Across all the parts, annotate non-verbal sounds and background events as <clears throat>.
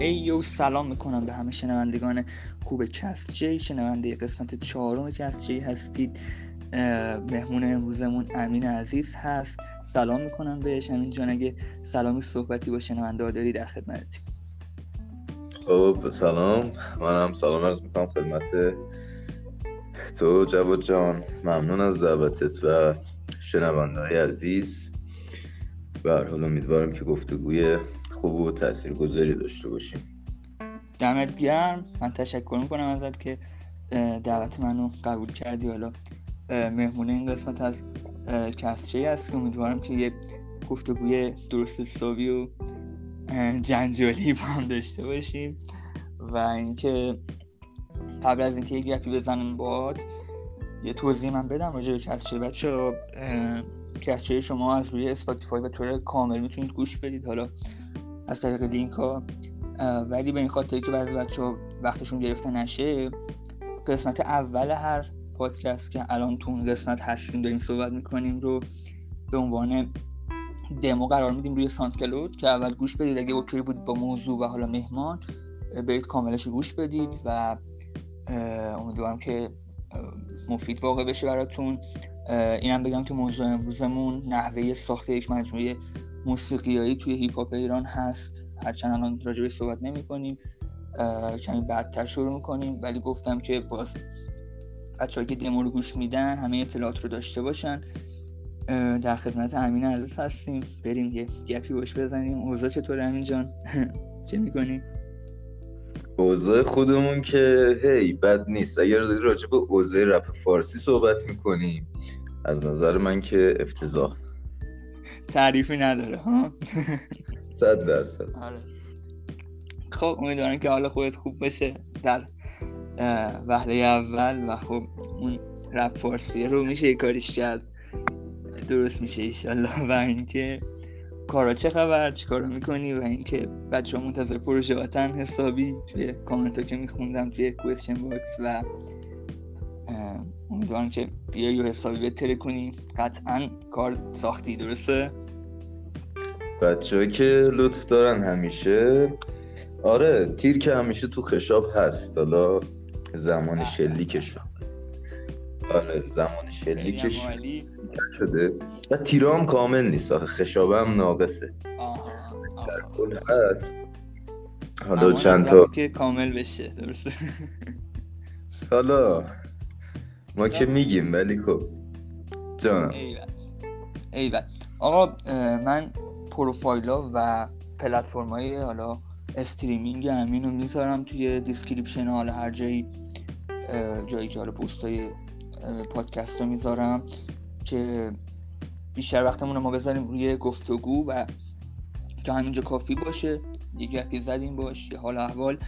ey yo سلام می‌کنم به همه شنوندگان خوب Cast Jey. شنونده قسمت چهارم Cast Jey هستید. مهمون امروزمون امین عزیز هست. سلام می‌کنم بهش. امین جان اگه سلامی صحبتی با شنونده داری در خدمتی خب سلام. منم سلام عرض می‌کنم خدمت تو جواد جان. ممنون از دعوتت و شنونده های عزیز حال امیدوارم که گفتگوی خوب و تاثیرگذاری داشته باشیم. دمت گرم. من تشکر می‌کنم ازت که دعوت منو قبول کردی. حالا مهمون این قسمت از کسچه هست امیدوارم که یه گفتگوی درست حسابی و جنجالی با هم داشته باشیم و اینکه قبل از اینکه یه گپی بزنم باد یه توضیح من بدم راجع به کسچه. بچه Cast Jey شما از روی Spotify به طور کامل می‌تونید گوش بدید. حالا از طریق لینک ها. ولی به این خاطر که بعضی بچه ها وقتشون گرفته نشه قسمت اول هر پادکست که الان تو اون قسمت هستیم داریم صحبت می‌کنیم رو به عنوان دمو قرار میدیم روی SoundCloud که اول گوش بدید. اگه okay بود با موضوع و حالا مهمان برید کاملش گوش بدید و امیدوارم که مفید واقع بشه براتون. اینم بگم که موضوع امروزمون نحوه ساخت یک مجموعه موسیقیایی توی هیپ هاپ ایران هست. هرچند الان راجبش صحبت نمی کنیم کمی بعدتر شروع می‌کنیم. ولی گفتم که باز بچه که دمو رو گوش میدن همه اطلاعات رو داشته باشن. در خدمت امین عزیز هستیم. بریم یه گپی باش بزنیم. اوضاع چطور امین جان؟ <laughs> چه می‌کنیم اوضاع خودمون که هی بد نیست. اگر راجع به اوضاع رپ فارسی صحبت می‌کنیم از نظر من که افتضاح. تعریفی نداره ها؟ صد درصد. آره. خب امیدوارم که حالا خودت خوب بشه در وهله اول و خب اون رپ فارسی رو میشه کاریش کرد. درست میشه ایشالله. و اینکه کارا چه خبر چی کارا می‌کنی و اینکه بچه ها منتظر پروژهاتن حسابی توی کامنت ها که میخوندم توی question box و امیدوارم که بیایی و حسابی بترکونی. قطعا کار ساختی درسته؟ بچه که لطف دارن همیشه. آره تیر که همیشه تو خشاب هست. حالا زمان شلیکش آره زمان شلیکش شده. و تیرا هم کامل نیست. آخه خشابه هم ناقصه در کل هست. حالا چند تا که کامل بشه درسته؟ <laughs> حالا ما که میگیم ولی خب. جانم. ایول. آقا من پروفایلا و پلتفرم های حالا streaming امین رو می‌ذارم توی description حالا هر جایی جایی که حالا پست های پادکست رو می‌ذارم که بیشتر وقتمون رو ما بذاریم روی گفتگو و که همینجا کافی باشه. یه گپی زدیم باش یه حال احوال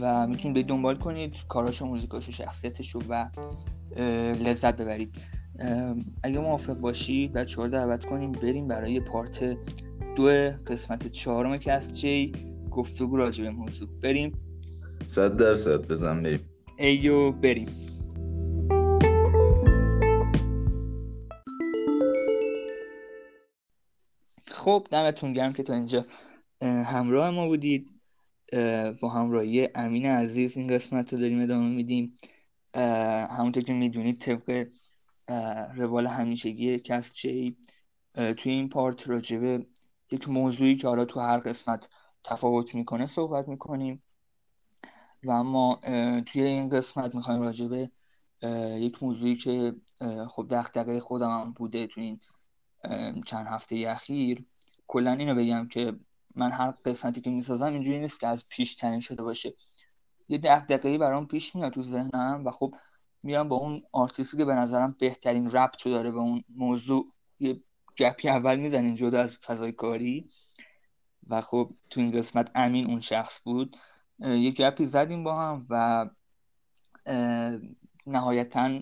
و می‌تونید دنبال کنید کاراشو موزیکاشو شخصیتشو و لذت ببرید. اگه موافق باشید بچه رو دعوت کنیم بریم برای part دو قسمت چهارم Cast Jey گفتگو راجع به موضوع. بریم؟ صد درصد بزن بریم. ایول بریم. خب دمتون گرم که تا اینجا همراه ما بودید. با همراهی امین عزیز این قسمت رو داریم ادامه میدیم. همونطور که می‌دونید طبق روال همیشگی Cast Jey توی این part راجبه یک موضوعی که حالا تو هر قسمت تفاوت می‌کنه صحبت می‌کنیم. و ما توی این قسمت می‌خوایم راجبه یک موضوعی که خب دقیقه خودم هم بوده تو این چند هفته اخیر. کلا اینو بگم که من هر قسمتی که می‌سازم اینجوری نیست که از پیش تعیین شده باشه. یه دقیقه برام پیش میاد تو ذهنم و خب میرم با اون آرتیستی که به نظرم بهترین ربط رو داره به اون موضوع یه گپی اول می‌زنیم جدا از فضای کاری. و خب تو این قسمت امین اون شخص بود. یه گپی زدیم با هم و نهایتا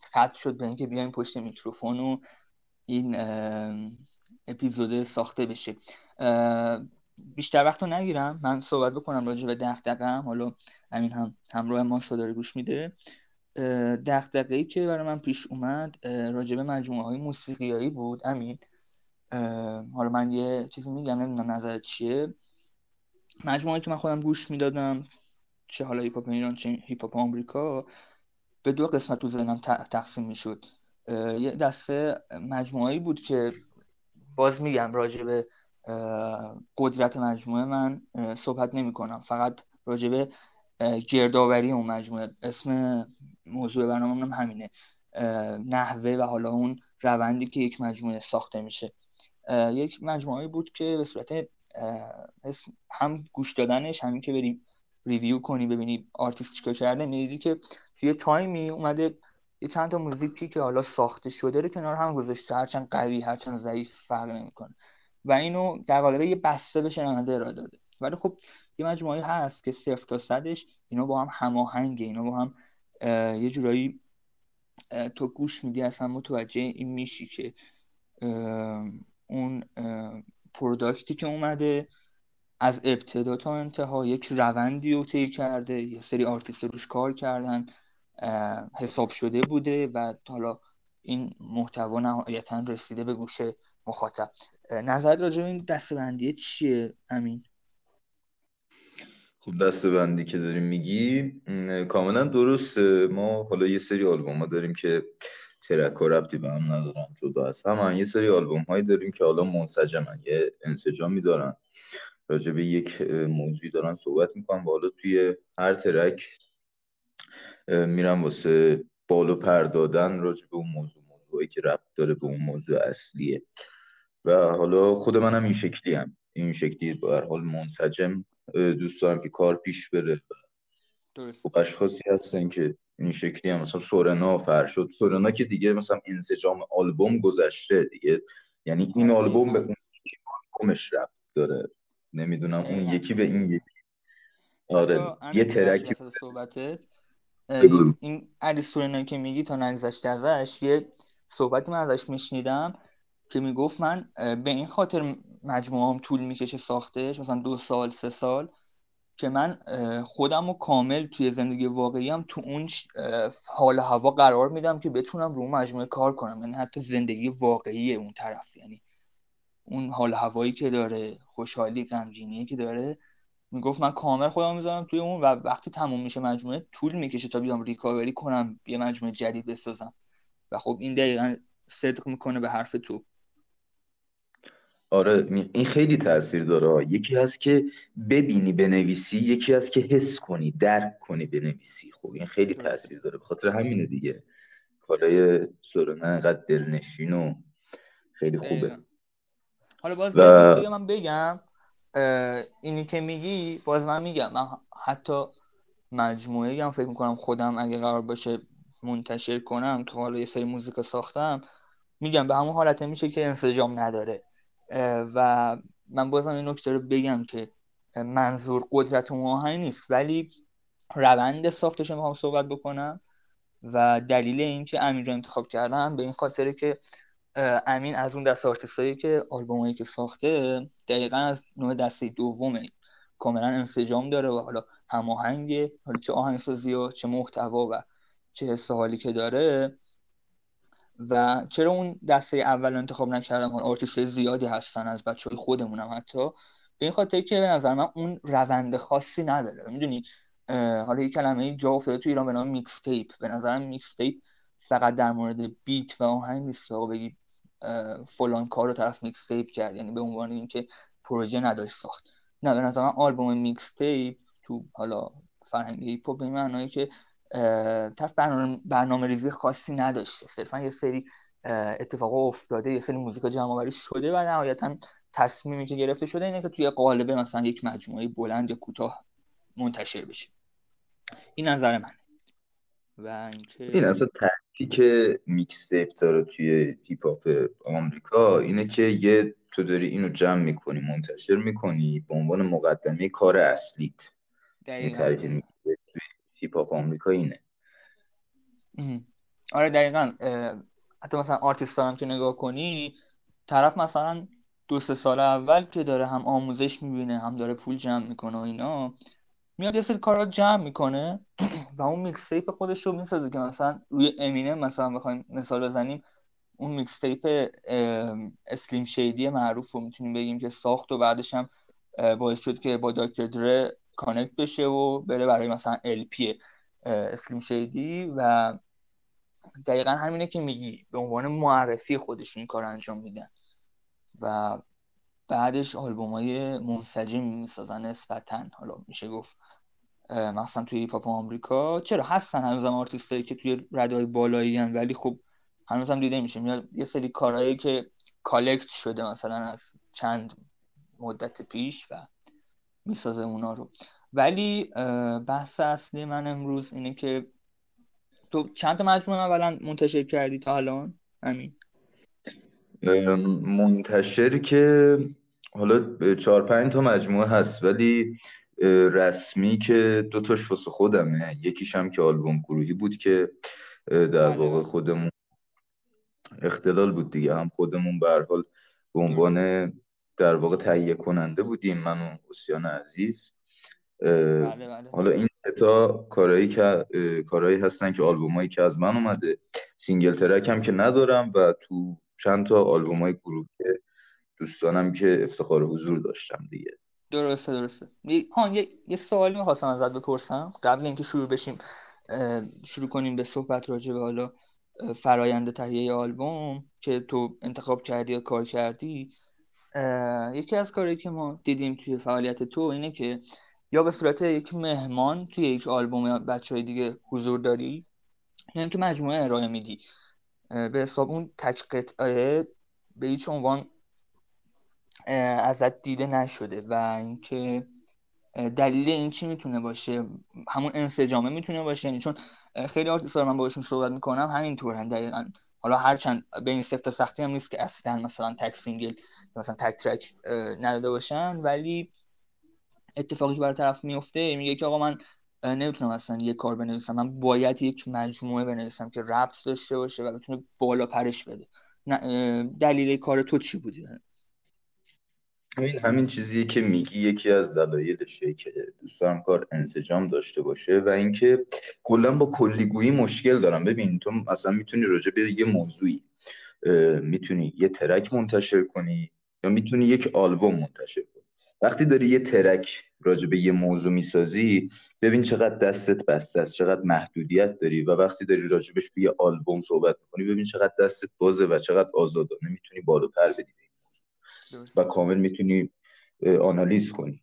خط شد به اینکه بیایم پشت میکروفون و این اپیزود ساخته بشه. بیشتر وقت رو نگیرم. من صحبت بکنم راجع به دقدقم حالا همین هم همراه ما داره گوش میده. دقدقه ای که برای من پیش اومد راجع به مجموعه های موسیقیایی بود. امین حالا من یه چیزی میگم نمی‌دونم نظرت چیه. مجموعه که من خودم گوش می‌دادم چه حالا هیپ ایران چه هیپ آمریکا به دو قسمت تو ذهنم تقسیم می‌شد. یه دسته مجموعه بود که باز میگم راجع به قدرت مجموعه من صحبت نمی کنم فقط راجع به گردآوری اون مجموعه. اسم موضوع برنامه هم همینه. نحوه و حالا اون روندی که یک مجموعه ساخته میشه. یک مجموعه بود که به صورت هم گوش دادنش همین که بریم review کنی ببینی آرتیست چیکار کرده. می‌دیدی که توی تایمی اومده یه چند تا موزیکی که حالا ساخته شده رو کنار هم گذاشته. هرچند قوی هرچند ضعیف فرق نمی‌کنه. و اینو در قالب یه بسته به شنونده ارائه داده. ولی خب یه مجموعه هست که صفر تا صدش اینا با هم هماهنگه. اینا با هم یه جورایی تو گوش میدی اصلا متوجه این میشی که اون product ی که اومده از ابتدا تا انتها یک روندی رو طی کرده. یه سری آرتیست روش کار کردن حساب شده بوده و حالا این محتوا نهایتا رسیده به گوش مخاطب. نظرت راجع به این دستبندی چیه؟ امین. خب دستبندی که داریم میگی کاملا درسته. ما حالا یه سری آلبوم ها داریم که ترک و ربطی به هم ندارن جدا از هم. یه سری آلبوم هایی داریم که حالا منسجمن یه انسجامی دارن. راجع به یک موضوعی دارن صحبت می‌کنن و حالا توی هر ترک میرن واسه بالو پر دادن راجع به اون موضوع موضوعی که ربط داره به اون موضوع اصلیه. و حالا خود منم این شکلی هم این شکلی به هر حال منسجم دوست دارم که کار پیش بره درست. خب اشخاصی هستن که این شکلی هم مثلا سورنا فرشد سورنا که دیگه مثلا انسجام آلبوم گذشته دیگه. یعنی این آره. آلبوم به اون آلبومش ربط داره. نمی‌دونم اون یکی به این یکی. آره. یه ترک صحبته این علی سورنا که میگی تا نگذشته ازش یه صحبتی من ازش میشنیدم. که می‌گفت من به این خاطر مجموعه هم طول می‌کشه ساختش مثلا دو سال سه سال که من خودم رو کامل توی زندگی واقعی هم تو اون حال هوا قرار میدم که بتونم رو مجموعه کار کنم. یعنی حتی زندگی واقعی اون طرف. یعنی اون حال هوایی که داره خوشحالی غمگینی که داره. می‌گفت من کامل خودم می‌ذارم توی اون و وقتی تموم میشه مجموعه طول می‌کشه تا بیام ریکاوری کنم یه مجموعه جدید بسازم. و خب این دقیقا صدق می‌کنه به حرف تو. آره این خیلی تاثیر داره. یکی هست که ببینی بنویسی. یکی هست که حس کنی درک کنی بنویسی. خب این خیلی تاثیر داره. به خاطر همینه دیگه. کارای سورنا انقدر دلنشین و خیلی خوبه. حالا باز و... من بگم. اینی که میگی باز من میگم. من حتی مجموعه هم فکر می‌کنم خودم اگه قرار باشه منتشر کنم تو حالا یه سری موزیک ساختم میگم به همون حالت میشه که انسجام نداره. و من بازم این نکته رو بگم که منظور قدرت اون آهنگ نیست ولی روند ساختش رو می‌خوام صحبت بکنم و دلیل اینکه امین رو انتخاب کردم به این خاطره که امین از اون دست آرتیستایی که آلبومایی که ساخته دقیقا از نوع دسته دومه. کاملا انسجام داره و حالا هماهنگ حالا چه آهنگسازی و چه محتوا و چه حس حالی که داره. و چرا اون دسته اول انتخاب نکردم اون آرتیست زیادی هستن از بچه های خودمونم حتی. به این خاطر که به نظر من اون روند خاصی نداره. می‌دونی؟ حالا یه کلمه جا افتاده تو ایران به نام mixtape به نظرم mixtape فقط در مورد beat و آهنگ نیست که بگی فلان کار رو طرف mixtape کرد. یعنی به عنوان اینکه پروژه نداشت ساخت. نه به نظر من آلبوم mixtape تو حالا فرهنگ hip hop به معنایی که طرف برنامه, برنامه ریزی خاصی نداشته. صرفا یه سری اتفاق افتاده یه سری موزیک جمع آوری شده و نهایتا تصمیمی که گرفته شده اینه که توی قالب مثلا یک مجموعه بلند یا کوتاه منتشر بشه. این نظر من و اینکه این اصلا تحقیق میکس داره توی هیپ هاپ آمریکا اینه که یه تو داری اینو جمع می‌کنی منتشر می‌کنی به عنوان مقدمه کار اصلیت. این هیپ هاپ آمریکا اینه. آره دقیقا حتی مثلا آرتیست هم که نگاه کنی طرف مثلا دو سه سال اول که داره هم آموزش می‌بینه هم داره پول جمع می‌کنه و اینا میاد یه سری کارات جمع می‌کنه <clears throat> و اون mixtape خودش رو می‌سازه که مثلا روی امینه مثلا بخوایم مثال بزنیم اون mixtape Slim Shady معروف رو می‌تونیم بگیم که ساخت و بعدش هم باعث شد که با دکتر Dre connect بشه و بره برای مثلا LP Slim Shady و دقیقا همینه که میگی به عنوان معرفی خودشون این کار انجام میدن. و بعدش آلبوم های منسجم می‌سازن نسبتا. حالا میشه گفت مثلا توی هیپ‌هاپ آمریکا چرا هستن هنوز هم که توی رده‌های بالایی هن ولی خب هنوز هم دیده میشه. میاد یه سری کارهایی که collect شده مثلا از چند مدت پیش و می‌سازه اونا رو. ولی بحث اصلی من امروز اینه که تو چند تا مجموعه اولا منتشر کردی تا الان؟ همین منتشر که حالا چهار پنج تا مجموعه هست ولی رسمی که دو تاش واسه خودمه. یکیش هم که آلبوم گروهی بود که در بله. واقع خودمون اختلال بود دیگه. هم خودمون به حال به عنوان در واقع تهیه کننده بودیم من و حسیان عزیز. بله بله. حالا این تا کارهایی که کارهایی هستن که آلبومایی که از من اومده. single track هم که ندارم و تو چند تا آلبوم های گروه که دوستانم که افتخار حضور داشتم دیگه. درسته درسته. ها یه, یه سوالی می‌خواستم ازت بپرسم. قبل اینکه شروع بشیم شروع کنیم به صحبت راجع به حالا فرایند تهیه آلبوم که تو انتخاب کردی یا کار کردی. یکی از کاری که ما دیدیم توی فعالیت تو اینه که یا به صورت یک مهمان توی یک آلبوم بچه های دیگه حضور داری یا که مجموعه ارائه میدی. به حساب اون تک قطعه به هیچ عنوان ازت دیده نشده و اینکه دلیل این چی می‌تونه باشه؟ همون انسجامه می‌تونه باشه. یعنی چون خیلی آرتیست من باشون صحبت می‌کنم همین طورن دقیقا. حالا هرچند به این سفت سختی هم نیست که اصلا مثلا تک single مثلا تک ترک نداده باشن ولی اتفاقی که برای طرف میفته میگه که آقا من نمی‌تونم اصلا یه کار بنویسم. من باید یک مجموعه بنویسم که ربط داشته باشه و بتونه بالا پرش بده. دلیل کار تو چی بودی همین همین چیزیه که میگی یکی از دلایلشه که دوست دارم کار انسجام داشته باشه و اینکه کلا با کلیگویی مشکل دارم. ببین تو مثلا می‌تونی راجع به یه موضوعی می‌تونی یه ترک منتشر کنی یا می‌تونی یک آلبوم منتشر کنی. وقتی داری یه ترک راجع به یه موضوع می‌سازی ببین چقدر دستت بسته است چقدر محدودیت داری و وقتی داری راجبش توی آلبوم صحبت می‌کنی ببین چقدر دستت بازه و چقدر آزادانه می‌تونی بالاتر بدی. و کامل می‌تونی آنالیز کنی.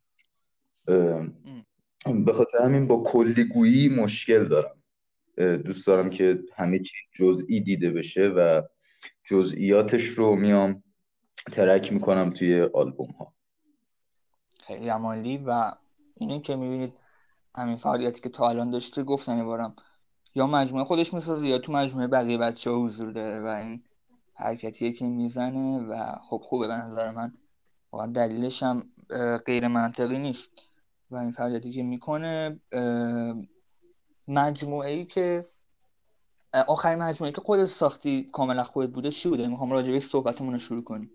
به خاطر همین با کلیگویی مشکل دارم. دوست دارم که همه چی جزئی دیده بشه و جزئیاتش رو میام ترک می‌کنم توی آلبوم ها خیلی عمالی و اینه که می‌بینید همین فعالیتی که تا الان داشته گفتم بارم یا مجموعه خودش می‌سازه یا تو مجموعه بقیه بچه ها حضور داره و این حرکتیه که می‌زنه و خب خوبه به نظر من. واقعا دلیلش هم غیر منطقی نیست. و این فعالیتی که می‌کنه مجموعه ای که آخرین مجموعه که خودت ساختی کاملا خودت بوده چی بوده؟ می‌خوام راجع به صحبتمون رو شروع کنیم.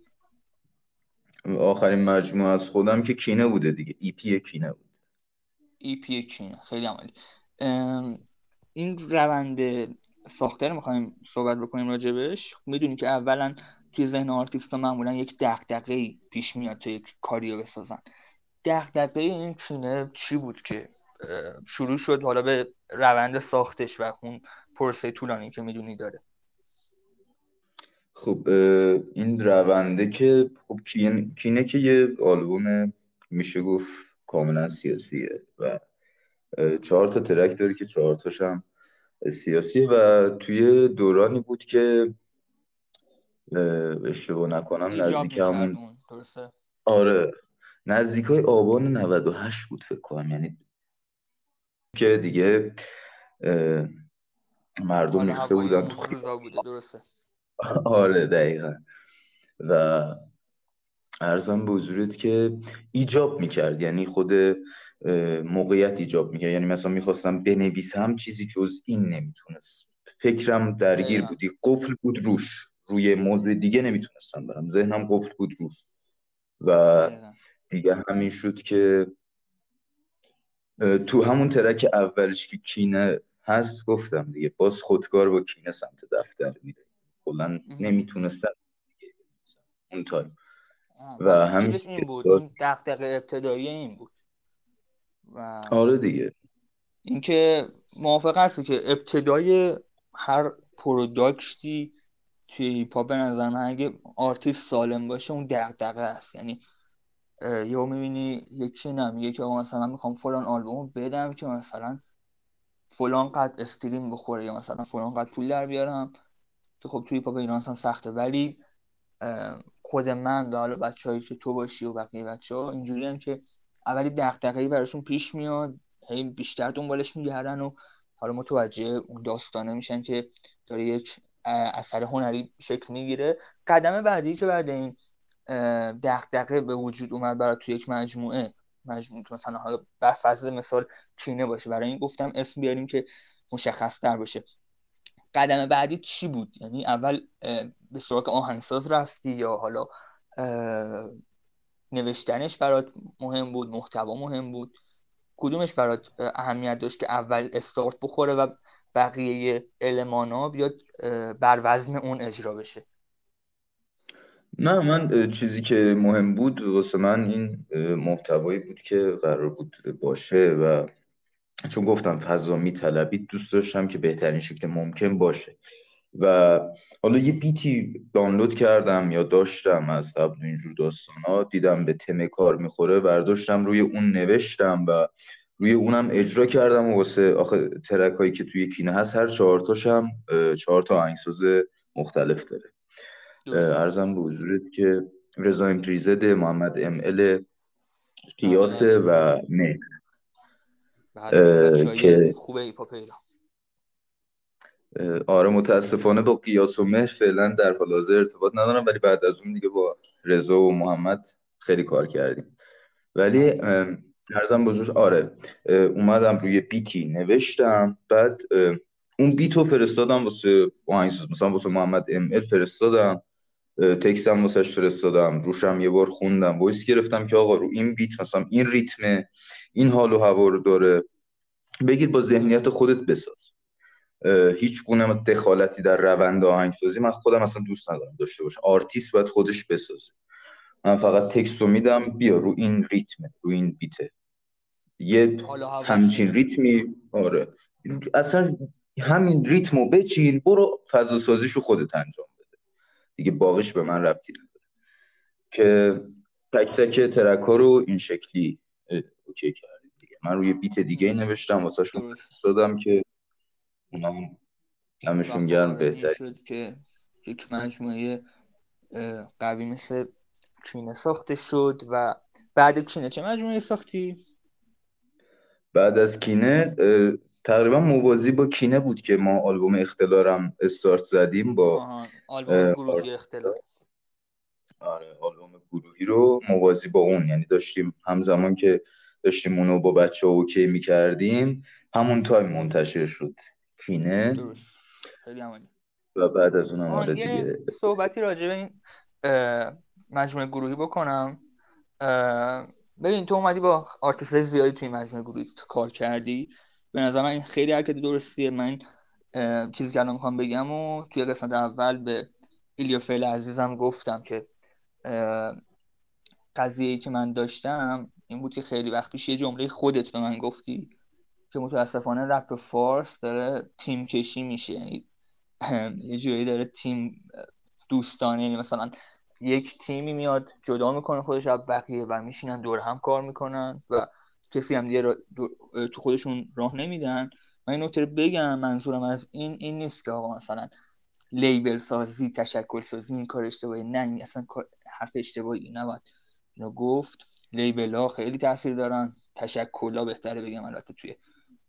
آخرین مجموعه از خودم که کینه بوده دیگه. EP کینه بود. EP کینه. خیلی عالی این روند ساخته رو می‌خوایم صحبت بکنیم راجبش. می‌دونی که اولا توی ذهن آرتیست ها معمولا یک دغدغه پیش میاد تا یک کاری رو بسازن. دغدغه این کینه چی بود که شروع شد حالا به روند ساختش و اون پرسه طولانی که می‌دونی داره؟ خب این رونده که خب کینه که یه آلبوم میشه گفت کاملا سیاسیه و چهار تا ترک داره که چهار تاش هم سیاسیه و توی دورانی بود که اشتباه نکنم نزدیک همون آره. نزدیک های آبان 98 بود فکر کنم. یعنی که دیگه مردم آره ریخته بودن تو درسته. <laughs> آره دقیقا. و ارزم به حضورت که ایجاب می‌کرد. یعنی خود موقعیت ایجاب می‌کرد یعنی مثلا می‌خواستم بنویسم چیزی جز این نمی‌تونست. فکرم درگیر بودی. قفل بود روش. روی موضوع دیگه نمی‌تونستم برم. ذهنم قفل بود روش. و دیگه همین شد که تو همون ترک اولش که کینه هست گفتم دیگه. باز خودکار با کینه سمت دفتر میره. کلا نمی‌تونستم اون تایم و همین این بود. اون دقدقه ابتدایی این بود. و آره دیگه. اینکه موافق هستی که ابتدای هر product ی توی هیپ‌هاپ به نظر من اگه آرتیست سالم باشه اون دغدغه هست. یعنی یا می‌بینی یکی نمیگه که مثلا من می‌خوام فلان آلبوم بدم که مثلا فلان قد stream بخوره یا مثلا فلان قد پول در بیارم. که خب توی هیپ‌هاپ ایران سخته ولی خود من و حالا بچه‌هایی که تو باشی و بقیه بچه ها اینجوری هم که اولی دغدغه‌ای براشون پیش میاد هی بیشتر دنبالش میگردن و حالا متوجه اون داستانه میشن که داره یک اثر هنری شکل می‌گیره. قدم بعدی که بعد این دغدغه به وجود اومد برای توی یک مجموعه. مجموعه مثلا حالا بر فضل مثال چینه باشه. برای این گفتم اسم بیاریم که مشخص تر باشه. قدم بعدی چی بود؟ یعنی اول به سراغ آهنگساز رفتی یا حالا نوشتنش برات مهم بود محتوا مهم بود. کدومش برات اهمیت داشت که اول استارت بخوره و بقیه علمان ها بیاد بر وزن اون اجرا بشه؟ نه من چیزی که مهم بود واسه من این محتوایی بود که قرار بود باشه و چون گفتم فضا میطلبید دوست داشتم که بهترین شکل ممکن باشه. و حالا یه بیتی دانلود کردم یا داشتم از قبل اینجور داستان ها دیدم به تم کار می‌خوره برداشتم روی اون نوشتم و روی اونم اجرا کردم و واسه آخه ترک هایی که توی کینه هست هر چهارتاش هم چهار تا آهنگساز مختلف داره. ارزم به حضورت که رضا امپریزده محمد ام ال قیاسه و مهر. که خوبه آره متاسفانه با قیاس و مهر فعلا در حال حاضر ارتباط ندارم ولی بعد از اون دیگه با رضا و محمد خیلی کار کردیم. ولی عرضم به حضورت آره اومدم روی beat ی نوشتم بعد اون beat و فرستادم واسه مثلا واسه محمد ML فرستادم text م واسش فرستادم روشم یه بار خوندم voice گرفتم که آقا رو این beat مثلا این ریتمه این حال و هوا رو داره بگیر با ذهنیت خودت بساز. هیچ گونه دخالتی در روند آهنگسازی من خودم اصلا دوست ندارم داشته باشه آرتیست باید خودش بسازه. من فقط text رو میدم بیا رو این ریتمه رو این beat ه یه همچین ریتمی آره. اصلا همین ریتمو بچین برو فضا سازیشو خودت انجام بده. دیگه باقیش به من ربطی نداره. که تک تک track ها رو این شکلی اوکی کردیم دیگه. من روی بیت دیگه نوشتم واسه شون که اونا همشون گرم بهتر شد که یک مجموعه قوی مثل کینه ساخته شد و بعد کینه چه مجموعه ساختی؟ بعد از کینه تقریبا موازی با کینه بود که ما آلبوم اختلارم استارت زدیم با آلبوم گروهی اختلار. آره آلبوم گروهی رو موازی با اون یعنی داشتیم همزمان که داشتیم اونو با بچه ها OK می‌کردیم همون تایم منتشر شد. کینه. خیلی و بعد از اونم آره دیگه. صحبتی راجع به این مجموعه گروهی بکنم. ببین تو اومدی با آرتیست زیادی توی مجموعه گروهی کار کردی. به نظر من این خیلی حرکت درستیه. من چیزی که الان می‌خوام بگم و توی قسمت اول به ایلیا فعل عزیزم گفتم که قضیه که من داشتم این بود که خیلی وقت پیش یه جمله خودت به من گفتی. که متاسفانه رپ فارس داره تیم کشی میشه. یعنی <clears throat> یه جوری داره تیم دوستانه یعنی مثلا یک تیمی میاد جدا می‌کنه خودش از بقیه و میشینن دور هم کار می‌کنن و کسی هم دیگه تو خودشون راه نمیدن. من این نکته بگم منظورم از این این نیست که آقا مثلا label سازی تشکل سازی این کار اشتباهی. نه این اصلا حرف اشتباهی نباید. اینو گفت. label ها خیلی تاثیر دارن. تشکل ها بهتره بگم البته توی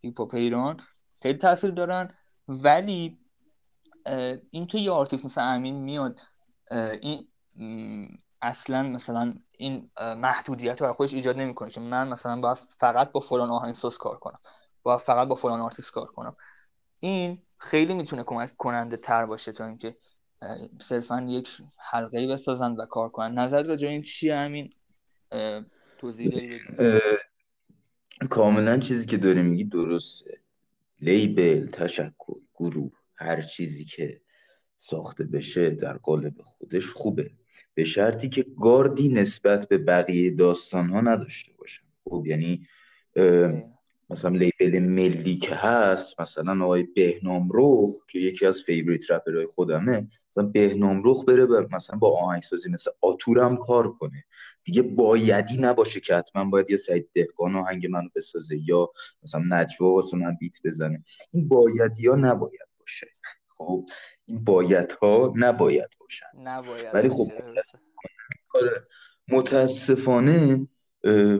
هیپ‌هاپ ایران خیلی تاثیر دارن. ولی این که یه آرتیست مثل امین میاد این اصلا مثلا این محدودیت رو برای خودش ایجاد نمی‌کنه که من مثلا باید فقط با فلان آهنگساز کار کنم. باید فقط با فلان آرتیست کار کنم. این خیلی می‌تونه کمک کننده تر باشه تا اینکه صرفا یک حلقه بسازن و کار کنن. نظر راجع این چیه همین توضیح کاملا چیزی که داری میگی درسته. label تشکل گروه هر چیزی که ساخته بشه در قالب خودش خوبه. به شرطی که گاردی نسبت به بقیه داستان ها نداشته باشن. خب یعنی مثلا label ملی که هست مثلا آقای بهنام رخ که یکی از favorite رپرهای خودمه مثلا بهنام رخ بره مثلا با آهنگسازی مثل آتورم کار کنه. دیگه بایدی نباشه که حتما باید یه سعید دهقان آهنگ منو بسازه یا مثلا نجوا واسه من beat بزنه. این بایدی ها نباید باشه. خب این باید ها نباید باشن. نباید ولی خب آره. متاسفانه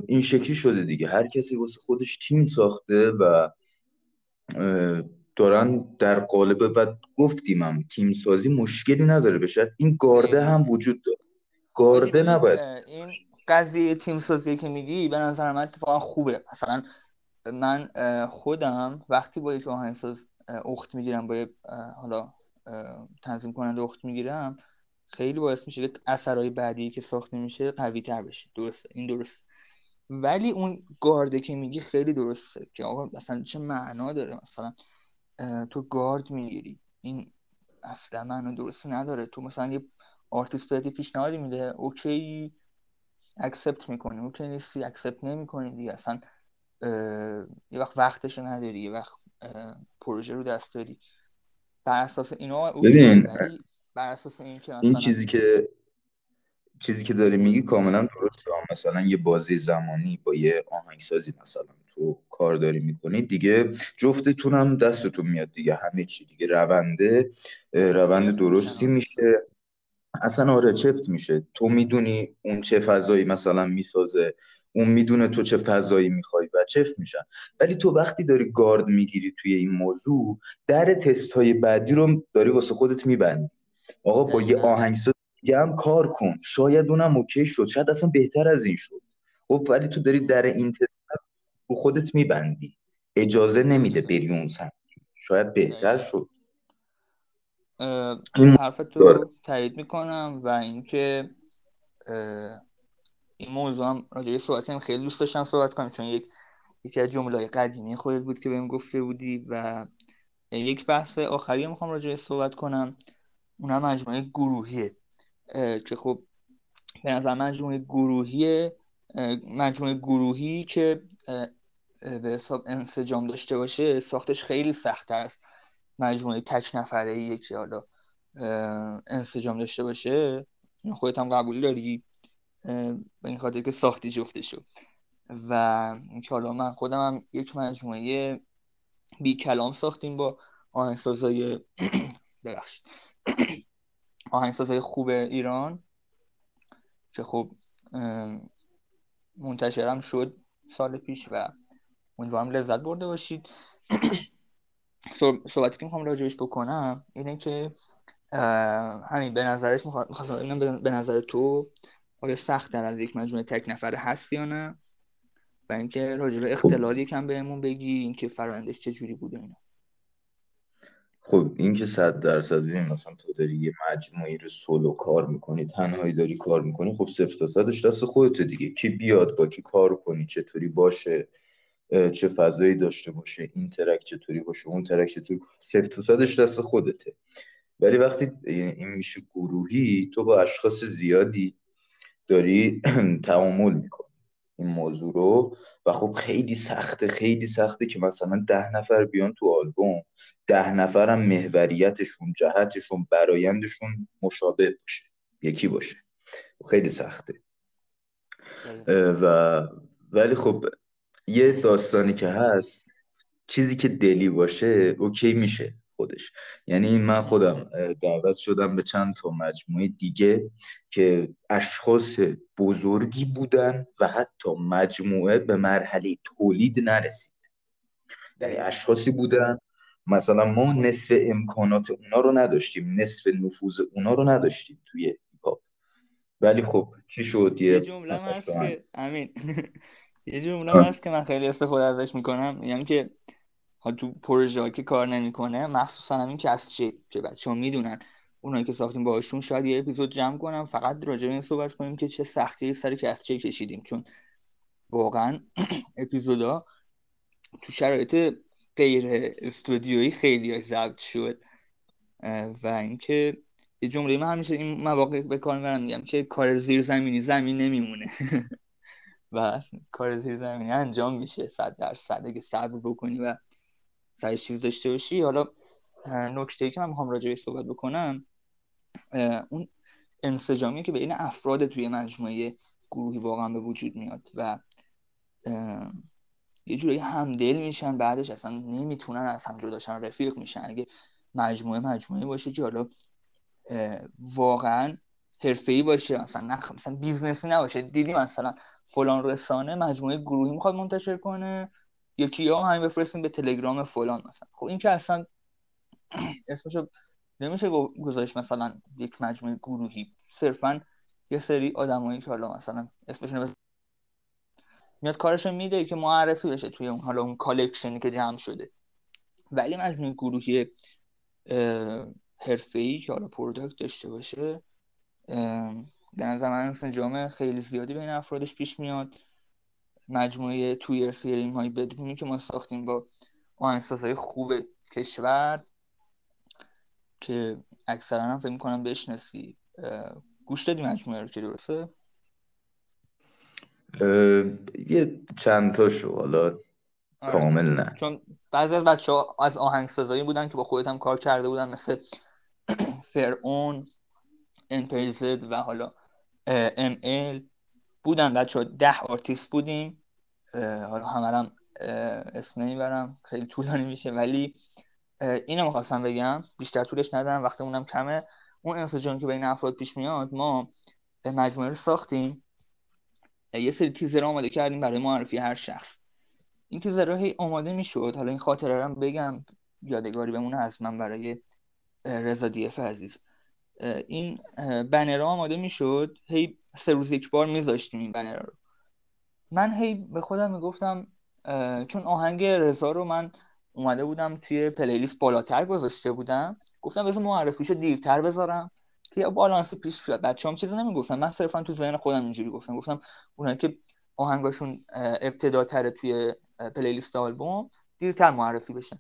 این شکلی شده دیگه. هر کسی واسه خودش تیم ساخته و دارن در قالب و گفتیم هم تیم سازی مشکلی نداره. بشه این گارده هم وجود داره. گارده نباید. این قضیه تیم سازی که میگی به نظر من اتفاقا خوبه. مثلا من خودم وقتی با یک آهنگساز اخت می‌گیرم با حالا تنظیم کننده اخت می‌گیرم خیلی باعث میشه که اثرهای بعدی که ساخته میشه قوی تر بشه. درسته این درست ولی اون گارده که میگی خیلی درسته که آقا مثلا چه معنا داره؟ مثلا تو گارد می‌گیری. این اصلا معنا درست نداره. تو مثلا یه آرتیست بهت پیشنهادی میده. OK accept می‌کنی. OK نیستی accept نمی‌کنی دیگه. اصلا یه وقت وقتشو نداری یه وقت پروژه رو دست داری. بر اساس اینا ببین بر اساس این که این چیزی که چیزی که داری میگی کاملا درسته. مثلا یه بازی زمانی با یه آهنگسازی مثلا تو کار داری می‌کنی دیگه جفتتون هم دستتون میاد دیگه. همه چی دیگه. رونده روند درستی میشه. اصلا آره چفت میشه. تو می‌دونی اون چه فضایی مثلا می‌سازه؟ اون می‌دونه تو چه فضایی می‌خوای و چفت میشن. ولی تو وقتی داری گارد می‌گیری توی این موضوع در تست های بعدی رو داری واسه خودت میبندی. آقا با یه آهنگساز دیگه هم کار کن. شاید اونم اوکی شد. شاید اصلا بهتر از این شد. خب ولی تو داری در این تست رو خودت میبندی. اجازه نمیده بری اون سمت. شاید بهتر شد. حرفت رو تایید می‌کنم و اینکه این موضوع هم راجعه صحبت هم خیلی دوست داشتم صحبت کنم چون یک یکی از جمله قدیمی خودت بود که بهم گفته بودی و یک بحث آخری می‌خوام راجعه صحبت کنم. اونم مجموعه گروهیه. که خب به نظر مجموعه گروهی مجموعه گروهی که به حساب انسجام داشته باشه ساختش خیلی سخت است. مجموعه تک نفره ایه که حالا انسجام داشته باشه خودت هم قبول داری؟ به این خاطر که ساختی جفته شد و اینکه حالا من خودم هم یک مجموعه بی کلام ساختیم با آهنگسازای <clears throat> ببخشید. <clears throat> آهنگسازهای خوب ایران که خب منتشرم شد سال پیش و امیدوارم لذت برده باشید. <clears throat> صحبتی که می‌خوام راجبش بکنم اینه که همین به نظرش می‌خواستم به نظر تو آیا سخت در از یک مجموعه تک نفره هست یا نه؟ و اینکه راجب اختلالی کم بهمون بگی اینکه فرایندش چه جوری بوده اینا. خب این که صد درصد ببین مثلا تو داری یه مجموعی رو سولو کار می‌کنی تنهایی داری کار می‌کنی خب صفر تا صدش دست خودت دیگه. کی بیاد با کی کار کنی چطوری باشه؟ چه فضایی داشته باشه این ترک چطوری باشه اون ترک چطوری صفر تا صدش دست خودته. ولی وقتی این میشه گروهی تو با اشخاص زیادی داری <clears throat> تعامل می‌کنی. این موضوع رو. و خب خیلی سخته خیلی سخته که مثلا ده نفر بیان تو آلبوم. ده نفر هم محوریتشون جهتشون برایندشون مشابه باشه. یکی باشه. خیلی سخته. و ولی خب یه داستانی که هست چیزی که دلی باشه اوکی میشه خودش. یعنی من خودم دعوت شدم به چند تا مجموعه دیگه که اشخاص بزرگی بودن و حتی مجموعه به مرحله تولید نرسید. یعنی اشخاصی بودن. مثلا ما نصف امکانات اونا رو نداشتیم نصف نفوذ اونا رو نداشتیم توی ولی خب چی شد؟ یه جمله امین. <laughs> یه جمله هست که من خیلی استفاده ازش می‌کنم. یعنی که تو پروژه که کار نمی‌کنه مخصوصا همین که از چه که بچه‌ها می‌دونن. اونایی که ساختیم باهاشون شاید یه اپیزود جمع کنم فقط راجع به این صحبت کنیم که چه سختی سر که از چه کشیدیم. چون واقعا <clears throat> اپیزودا تو شرایط غیر استودیویی خیلی ضبط شد. و اینکه یه جمله من همیشه این مواقع به کار می‌برم میگم که کار زیر زمینی زمین نمیمونه. <laughs> و کار زیر زمینی انجام میشه. صد درصد اگه صبر بکنی و سر چیز داشته باشی. حالا نکته که من می‌خوام راجع صحبت بکنم اون انسجامی که بین افراد توی مجموعه گروهی واقعا به وجود میاد و یه جوری همدل میشن. بعدش اصلا نمی‌تونن از هم جداشن رفیق میشن. اگه مجموعه مجموعه باشه که حالا واقعا ای باشه مثلا نه مثلا business ی نباشه. دیدی مثلا فلان رسانه مجموعه گروهی می‌خواد منتشر کنه یکی ها همین بفرستیم به تلگرام فلان مثلا. خب این که اصلا <clears throat> اسمشو نمیشه گذاشت مثلا یک مجموعه گروهی. صرفا یه سری آدمایی که حالا مثلا اسمشون میاد کارشو میده که معرفی بشه توی اون حالا اون collection ی که جمع شده. ولی مجموعه گروهی حرفه‌ای که حالا پروداکت داشته باشه به نظر من انسجام خیلی زیادی بین افرادش پیش میاد. مجموعه توی فیلم های بدونی که ما ساختیم با های خوب کشور که اکثرا هم فکر می‌کنم بشناسی. گوش دادی مجموعه رو که درسته؟ یه چند تا شو حالا آره. کامل نه. چون بعضی از بچه ها از آهنگسازایی بودن که با خودت هم کار کرده بودن مثل <clears throat> فرعون امپریزد و حالا ام ال بودن. بچه ده آرتیست بودیم. حالا همرم اسم نمی‌برم. خیلی طولانی میشه ولی اینو می‌خواستم بگم. بیشتر طولش ندارم وقتی اونم کمه. اون انسجام که بین افراد پیش میاد ما مجموعه رو ساختیم. یه سری تیزر آماده کردیم برای معرفی هر شخص. این تیزر هی آماده می‌شد. حالا این خاطره رو بگم. یادگاری بمونه از من برای رضا دیف عزیز. این بنر آماده می‌شد؟ هی سه روز یک بار میذاشتیم این بنر رو. من هی به خودم می‌گفتم چون آهنگ رضا رو من اومده بودم توی پلیلیست بالاتر گذاشته بودم. گفتم بذار معرفیشو دیرتر بذارم که یا بالانس پیش بیاد. بچه‌ام چیزی نمی‌گفتن. من صرفا تو ذهن خودم اینجوری گفتم. گفتم اونایی که آهنگاشون ابتداتر توی پلیلیست آلبوم دیرتر معرفی بشن.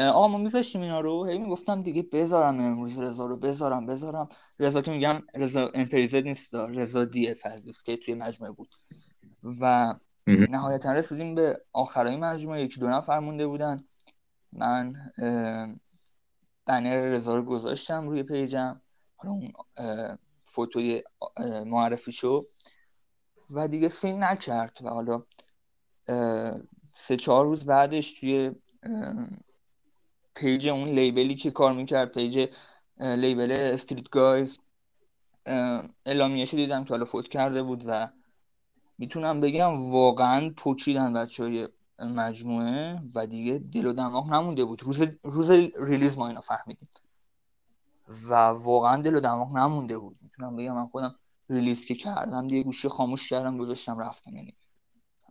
آقا ما میذاشتیم اینا رو. هی می‌گفتم دیگه بذارم امروز رضا رو. بذارم بذارم. رضا که میگم رضا امپریزد نیست رضا دی اف که توی مجموعه بود. و نهایتا رسیدیم به آخرای مجموعه. یکی دو نفر مونده بودن. من بنر رضا رو گذاشتم روی پیجم. حالا اون photo ی معرفی شو. و دیگه seen نکرد. و حالا سه چهار روز بعدش توی پیج اون label ی که کار می‌کرد پیج label Street Guys اعلامیهشو دیدم که حالا فوت کرده بود و می‌تونم بگم واقعا پوکیدن بچه های مجموعه و دیگه دل و دماغ نمونده بود. روز روز release ما اینا فهمیدیم. و واقعا دل و دماغ نمونده بود. می‌تونم بگم من خودم release که کردم دیگه گوشی خاموش کردم گذاشتم رفتم. یعنی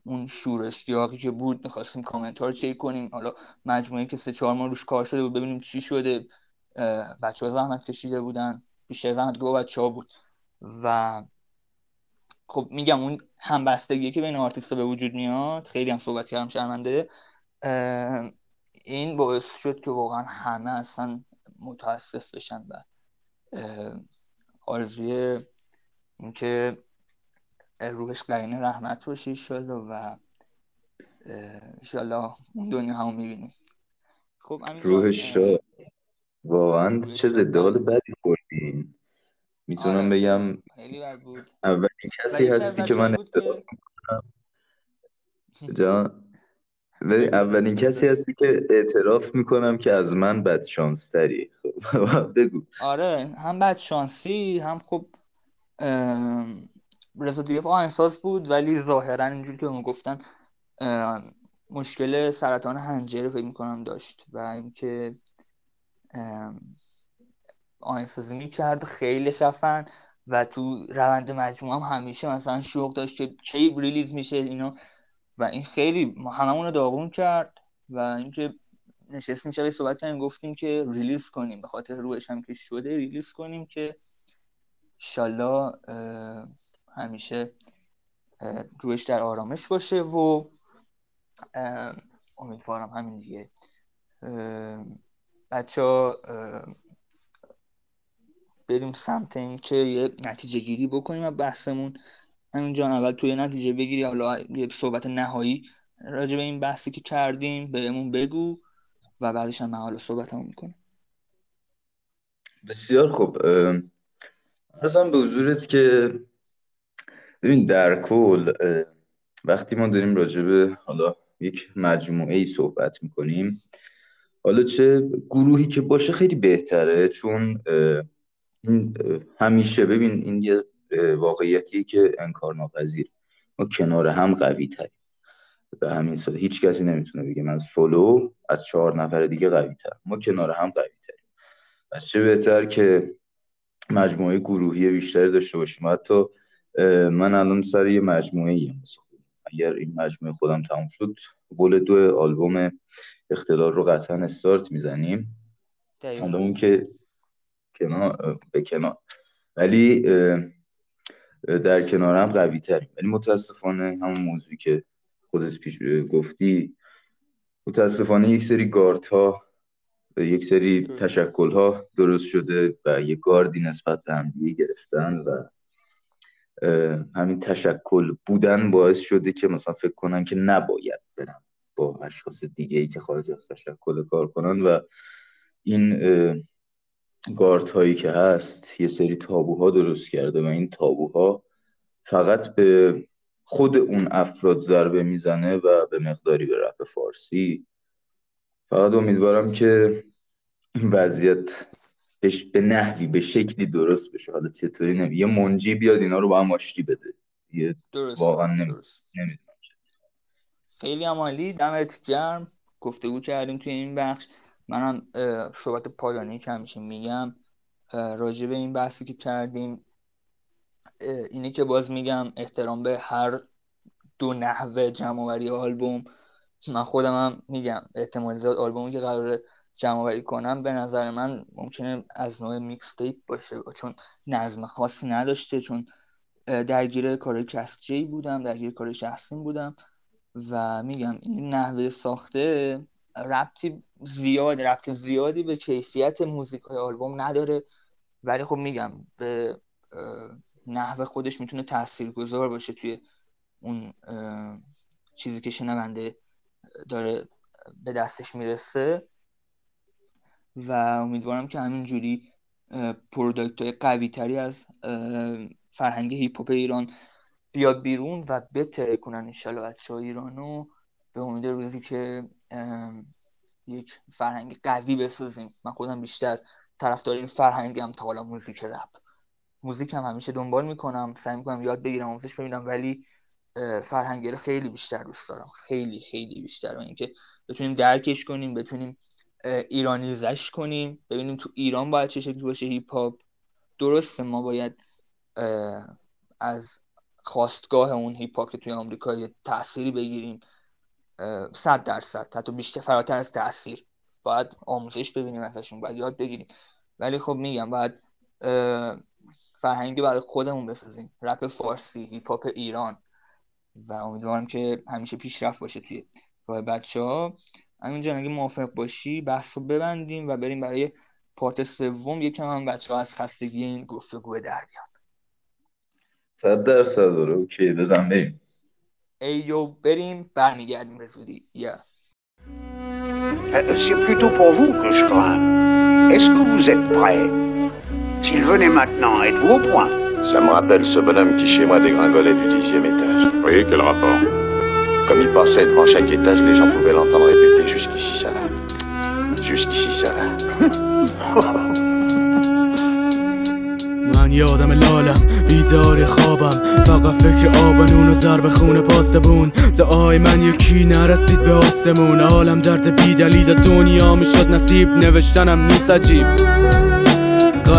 اون شور اشتیاقی که بود می‌خواستیم کامنت رو چک کنیم. حالا مجموعه که سه چهار ماه روش کار شده بود ببینیم چی شده. بچه ها زحمت کشیده بودن. بیشتر زحمت رو بچه ها بود. و خب میگم اون همبستگی که بین آرتیست به وجود میاد خیلی هم صحبت کردم شرمنده. این باعث شد که واقعا همه اصلا متاسف بشن و آرزوی اینکه روحش قرین رحمت باشه ایشالله و ایشالله اون دنیا همو می‌بینیم. خب روحش شاد واقعا چه ضدحال بدی خوردین. می‌تونم آره، بگم اولین کسی هستی که من می‌کنم. جان. اولین کسی هستی که اعتراف می‌کنم که از من بد شانستری خب <laughs> بگو. آره هم بد شانسی هم خب رضا دیف آهنگساز بود ولی ظاهرا اینجوری که اون گفتن مشکل سرطان حنجره فکر می‌کنم داشت و اینکه آهنگسازی می‌کرد خیلی خفن و تو روند مجموعه هم همیشه مثلا شوق داشت که کی release میشه اینا و این خیلی هممون رو داغون کرد و اینکه نشستیم شبیه صحبت کردیم گفتیم که release کنیم به خاطر روحش هم که شده release کنیم که ایشالا همیشه روحش در آرامش باشه و امیدوارم همین دیگه. بچه ها بریم سمت این که یه نتیجه گیری بکنیم و بحثمون. همینجا اول توی نتیجه بگیری حالا یه صحبت نهایی راجع به این بحثی که کردیم بهمون بگو و بعدش هم حالا صحبت هم می‌کنیم بسیار خوب. ارزم به حضورت که ببین در کل وقتی ما داریم راجع به حالا یک مجموعه ای صحبت می‌کنیم حالا چه گروهی که باشه خیلی بهتره چون همیشه ببین این یه واقعیتیه که انکار ناپذیر. ما کنار هم قوی تریم. به همین سال هیچ کسی نمی‌تونه بگه من سولو از چهار نفر دیگه قوی تر. ما کنار هم قوی تریم. پس چه بهتر که مجموعه گروهی بیشتری داشته باشیم. حتی من الان سر یه مجموعه ایم اگر این مجموعه خودم تموم شد گل دو آلبوم اختلال رو قطعا استارت می‌زنیم. حالا اون که کنار به کنار ولی در کنار هم قوی تریم ولی متاسفانه همون موضوعی که خودت پیش گفتی متاسفانه یک سری گارت ها یک سری تشکل ها درست شده و یک گاردی نسبت به هم گرفتن و همین تشکل بودن باعث شده که مثلا فکر کنن که نباید برن با اشخاص دیگه ای که خارج از تشکل کار کنن و این گارت هایی که هست یه سری تابوها درست کرده و این تابوها فقط به خود اون افراد ضربه می‌زنه و به مقداری به رپ فارسی. فقط امیدوارم که این وضعیت به نحوی به شکلی درست بشه. حالا چطوری نمی یه منجی بیاد اینا رو با هم آشتی بده. یه درست. واقعا نمی‌دونم خیلی عمالی دمت گرم. گفتگو کردیم توی این بخش. منم صحبت پایانی که همیشه میگم راجع به این بحثی که کردیم اینه که باز میگم احترام به هر دو نحوه جمعوری آلبوم. من خودم هم میگم احتمال زیاد آلبومی که قراره جمع کنم به نظر من ممکنه از نوع میکس تیپ باشه چون نظم خاصی نداشته چون درگیر کار کسجی بودم درگیر کار شخصیم بودم و میگم این نحوه ساخته ربطی زیاد ربط زیادی به کیفیت موزیک های آلبوم نداره. ولی خب میگم به نحوه خودش می‌تونه گذار باشه توی اون چیزی که شنونده داره به دستش می‌رسه. و امیدوارم که همینجوری product های قوی تری از فرهنگ هیپ هاپ ایران بیاد بیرون و بترکونن انشالله بچه های ایرانو به امید روزی که یک فرهنگ قوی بسازیم. من خودم بیشتر طرفدار این فرهنگم تا حالا موزیک رپ. موزیک هم همیشه دنبال می‌کنم. سعی می‌کنم یاد بگیرم آموزش ببینم ولی فرهنگ رو خیلی بیشتر دوست دارم. خیلی خیلی بیشتر. و اینکه بتونیم درکش کنیم بتونیم ایرانیزش کنیم. ببینیم تو ایران باید چه شکلی باشه هیپ هاپ درسته ما باید از خواستگاه اون هیپ هاپ که توی آمریکا یه تأثیری بگیریم. صد درصد حتی بیشتر فراتر از تاثیر باید آموزش ببینیم ازشون باید یاد بگیریم. ولی خب میگم باید فرهنگی برای خودمون بسازیم. رپ فارسی هیپ هاپ ایران. و امیدوارم که همیشه پیشرفت باشه توی راه بچه ها همینجا اگه موافق باشی بحث رو ببندیم و بریم برای part سوم یکم هم بچه ها از خستگی این گفتگو در بیان صد درصد آره okay بزن بریم ayo بریم برمیگردیم به زودی یا C'est plutôt pour vous que je crains. Est-ce que vous êtes prêts S'il venait maintenant, êtes-vous au point Ça me rappelle ce bonhomme qui chez moi dégringolait du dixième étage. Oui, quel rapport Comme il passait devant chaque étage, les gens pouvaient l'entendre répéter Jusqu'ici ça va. Jusqu'ici ça va. <laughs> من یادم لالم بیدار خوابم فقط فکر آبنون و ضرب خون پاسبون دعای من یکی نرسید به آسمون عالم درد بیدلیل دنیا می‌شد نصیب نوشتنم نیست عجیب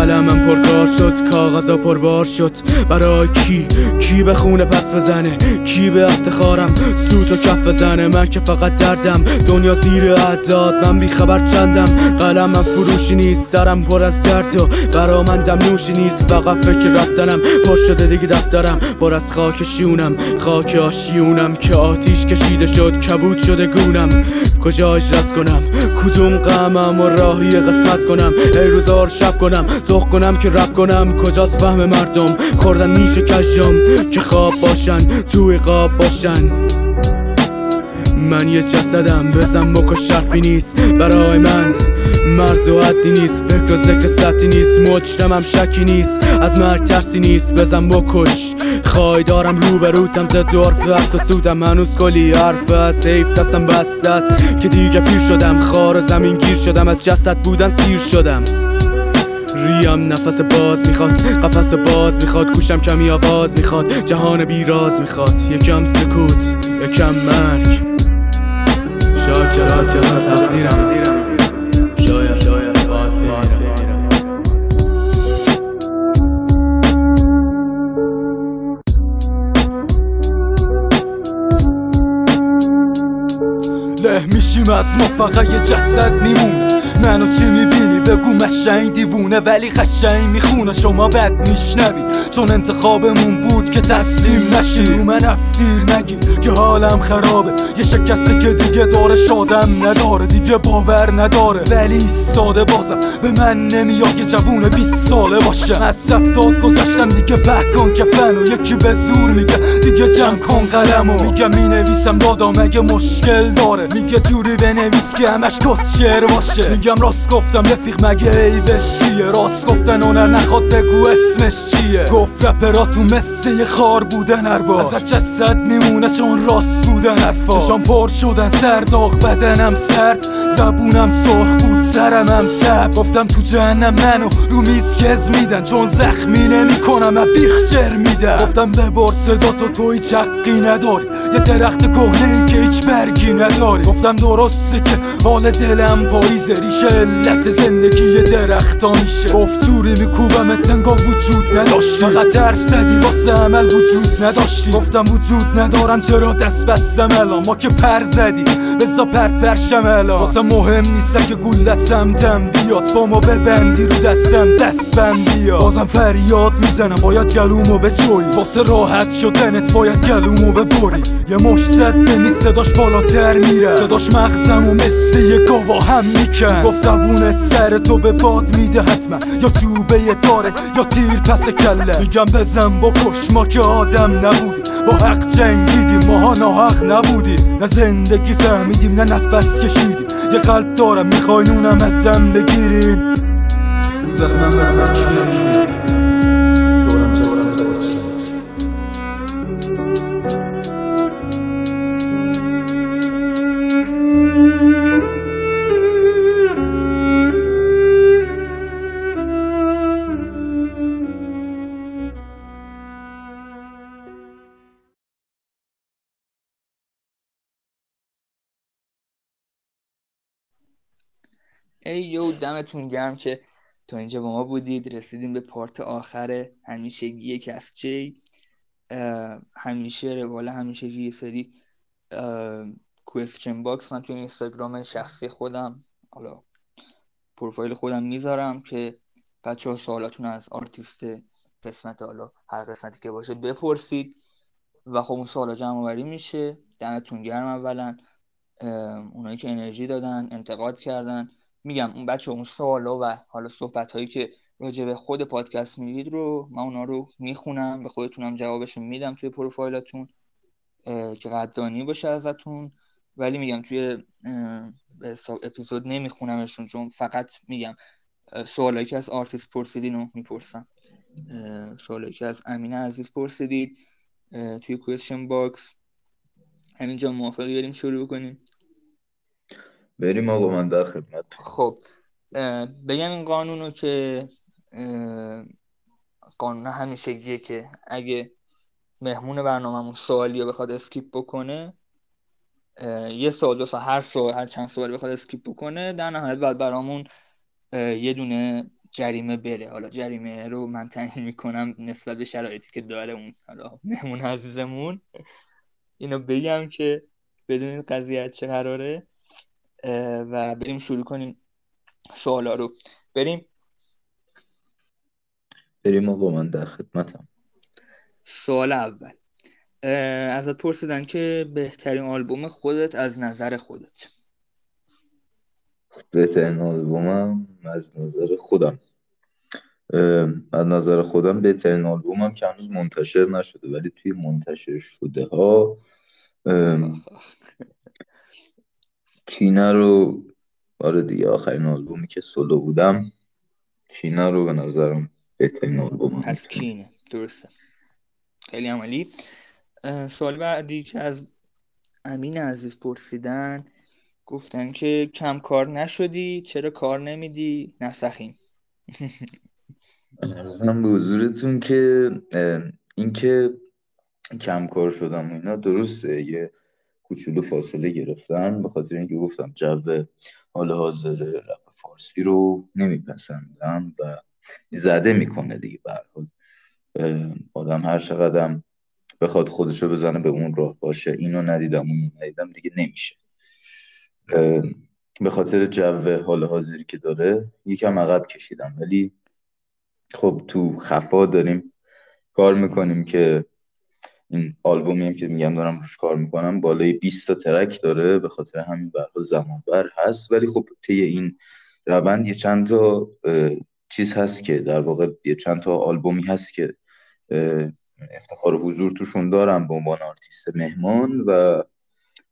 قلمم پرکار شد کاغذا پربار شد. برای کی؟ کی به خونه پس بزنه؟ کی به افتخارم سوت و کف بزنه من که فقط دردم. دنیا زیر اعداد من بیخبر چندم. قلمم فروشی نیست سرم پر از درد و برا من دم نوشی نیست. فقط فکر رفتنم پر شده دیگه دفترم. پر از خاک شیونم خاک آشیونم. که آتیش کشیده شد کبود شده گونم. کجا اجرت کنم؟ کدوم غمم و راهی قسمت کنم؟ ای روزار شب کنم. زخ کنم که رب کنم. کجاست فهم مردم؟ خوردن نیش کجم که خواب باشن توی قاب باشن. من یه جسدم بزن بکش شرفی نیست برای من. مرز و حدی نیست فکر و ذکر سطحی نیست. مجرمم شکی نیست از مرگ ترسی نیست. بزن بکش. خواهی دارم رو به روتم زد دور وقت و سودم. هنوز کلی حرف است حیف دستم بسته است. که دیگه پیر شدم خار و زمین گیر شدم. از جسد بودن سیر شدم. ریم نفس باز می‌خواد قفس باز می‌خواد گوشم کمی آواز می‌خواد جهان بیراز می‌خواد. یکم سکوت یکم مرگ. شاید جسد جسد تقدیرم له میشیم از ما فقط یه جسد میمونه منو چی می‌بینی؟ بگو مشین دیوونه ولی قشنگ می‌خونه شما بد میشنوید چون انتخابمون بود که تسلیم نشی. رو من افتیر نگیر که حالم خرابه. یه شکسته که دیگه داره شادم نداره. دیگه باور نداره. ولی ساده بازم. به من نمیاد یه جوون 20 ساله باشم از رفتاد گذشتم دیگه بکن کفن و یکی به زور میگه. دیگه جمع کن قلم و. میگه می‌نویسم دادا مگه مشکل داره. میگه جوری بنویس که همش کس شعر باشه. میگم راست گفتم رفیق مگه عیبش چیه؟ راست گفتن هنر نخواد بگو اسمش چیه؟ گفت رپرا تو مثل خار بودن هر بار از جسد میمونه چون راست بودن حرفا. چشام پر شدن سرداغ بدنم سرد. زبونم سرخ بود سرم هم سب گفتم تو جهنم منو رو میز کز میدن. چون زخمی نمی کنم و بیخ جر میدن. گفتم ببار صدا تو توی چقی نداری. یه درخت کهنه ای که هیچ برگی نداری. گفتم درسته که حال دلم پاییزه. ریشه علت زندگی یه درختا میشه. گفت جوری میکوبم تنگا وجود نداشتی. فقط حرف زدی واسه عمل وجود نداشتی. گفتم وجود ندارم چرا دست بستم الان؟ ما که پر زدی بزا پر پرشم الان. واسه مهم نیست اگه گولت سمتم بیاد. با ما ببندی رو دستم دست بندی بازم فریاد می‌زنم باید گلومو به جوی واسه راحت شدنت باید گلومو ببری. یه مش زد بمی صداش بالاتر میره. صداش مغزمو مثل یه گاوا هم میکن. گفت زبونت سر تو به باد میده حتما. یا چوبه داره یا تیر پس کله. میگم بزن بکش ما که آدم نبودیم با حق جنگیدیم ماها ناحق نبودیم نه زندگی فهمیدیم نه نفس کشیدیم یه قلب دارم می‌خوای نونم ازم بگیرین. زخمم نمک بریزین ayo دمتون گرم که تا اینجا با ما بودید. رسیدیم به part آخر همیشگی Cast Jey همیشه روال همیشه یه سری question box من توی اینستاگرام شخصی خودم حالا پروفایل خودم می‌ذارم که بچه ها سوالاتون از آرتیست قسمت حالا هر قسمتی که باشه بپرسید و خب اون سوالا جمع آوری میشه. دمتون گرم اولا. اونایی که انرژی دادن انتقاد کردن. میگم اون بچه اون سوالا و حالا صحبت هایی که راجع به خود پادکست میگید رو من اونا رو می‌خونم به خودتونم جوابشون میدم توی پروفایلاتون که قدردانی باشه ازتون. ولی میگم توی اپیزود نمیخونمشون چون فقط میگم سوالایی که از آرتیست پرسیدین رو می‌پرسم. سوالایی که از امین عزیز پرسیدید توی question box. همینجا موافقی بریم شروع کنیم. بریم آقا من در خدمت. خب بگم این قانونو که قانون همیشگیه که اگه مهمون برنامهمون سوالی رو بخواد skip بکنه یه سوال دو هر سوال هر چند سوالی بخواد skip بکنه در نهایت بعد برامون یه دونه جریمه بره. حالا جریمه رو من تعیین می‌کنم نسبت به شرایطی که داره اون حالا مهمون عزیزمون. اینو بگم که بدونید قضیه چه قراره. و بریم شروع کنیم سوالا رو. بریم. بریم آقا من در خدمتم. سوال اول. ازت پرسیدن که بهترین آلبوم خودت از نظر خودت. بهترین آلبومم از نظر خودم. از نظر خودم بهترین آلبومم که هنوز منتشر نشده ولی توی منتشر شده ها کینه رو آره دیگه آخرین آلبومی که سولو بودم کینه رو به نظرم بهترین آلبوم پس کینه. درسته. خیلی عملی سوال بعدی که از امین عزیز پرسیدن گفتن که کم کار نشدی چرا کار نمیدی؟ نسخیم ارزم به حضورتون که اینکه کم کار شدم و اینا درسته. یه کوچولو فاصله گرفتم به خاطر اینکه گفتم جو حال حاضر رپ فارسی رو نمیپسندم و زده می‌کنه دیگه برحال آدم هر چقدرم بخواد خودشو بزنه به اون راه باشه اینو ندیدم اونو ندیدم دیگه نمیشه. به خاطر جو حال حاضری که داره یکم عقب کشیدم. ولی خب تو خفا داریم کار می‌کنیم که این آلبومی هم که میگم دارم روش کار می‌کنم بالای 20 تا track داره به خاطر همین برها زمان بر هست. ولی خب طی این روند یه چند تا چیز هست که در واقع یه چند تا آلبومی هست که افتخار حضور توشون دارم به عنوان آرتیست مهمان و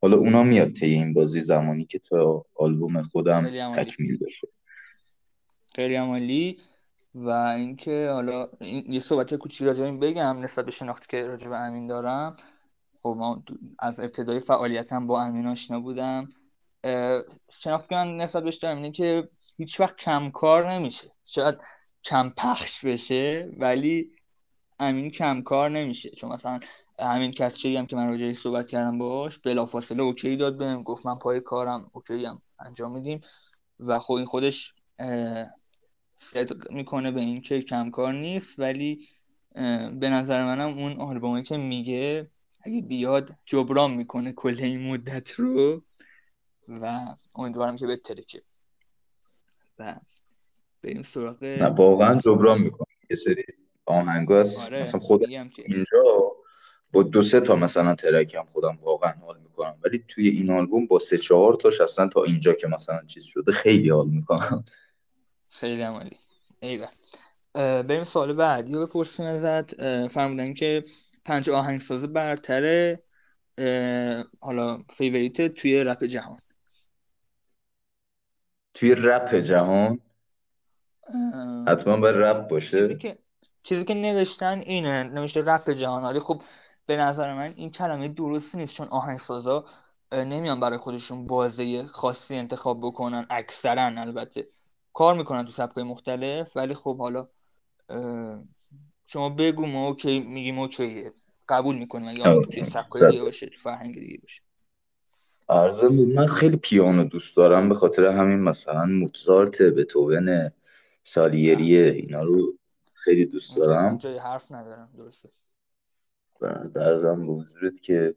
حالا اونا میاد طی این بازه زمانی که تا آلبوم خودم تکمیل بشه. خیلی عالی. و اینکه حالا این یه صحبت کوچیک راجع این بگم نسبت به شناختی که راجع به امین دارم. خب ما از ابتدای فعالیتم با امین آشنا بودم. شناختی که من نسبت بهش دارم اینه که هیچ وقت کم کار نمیشه. شاید کم پخش بشه ولی امین کم کار نمیشه. چون مثلا همین کسی هم که من راجعش صحبت کردم باش بلافاصله اوکی داد بهم. گفت من پای کارم اوکی هم انجام میدیم. و خب این خودش صدق می‌کنه به این که کم کار نیست ولی به نظر منم اون آلبومی که میگه اگه بیاد جبران می‌کنه کل این مدت رو و امیدوارم که بترکه و بریم سراغ نه واقعا جبران می‌کنه. یه سری آهنگ هست. آره، مثلا خود اینجا با دو سه تا مثلا ترک هم خودم واقعا حال می‌کنم. ولی توی این آلبوم با سه چهار تاش اصلا تا اینجا که مثلا چیز شده خیلی حال می‌کنم. خیلی عالی ایول بریم سوال بعدی رو بپرسیم ازت. فرمودن که پنج آهنگساز برتره حالا favorite توی رپ جهان. توی رپ جهان؟ حتما باید رپ باشه. چیزی که, چیزی که نوشتن اینه نوشته رپ جهان. ولی خب به نظر من این کلمه درستی نیست چون آهنگسازا نمیان برای خودشون بازه خاصی انتخاب بکنن اکثرا البته. کار می‌کنن تو سبکای مختلف ولی خب حالا شما بگو ما اوکی میگیم اوکیه. قبول می‌کنیم یا توی سبکای دیگه باشه تو فرهنگ دیگه باشه. ارزم من خیلی پیانو دوست دارم به خاطر همین مثلا موتزارت بتوون سالیریه اینا رو خیلی دوست دارم. جای حرف ندارم درسته. و درزم به حضورت که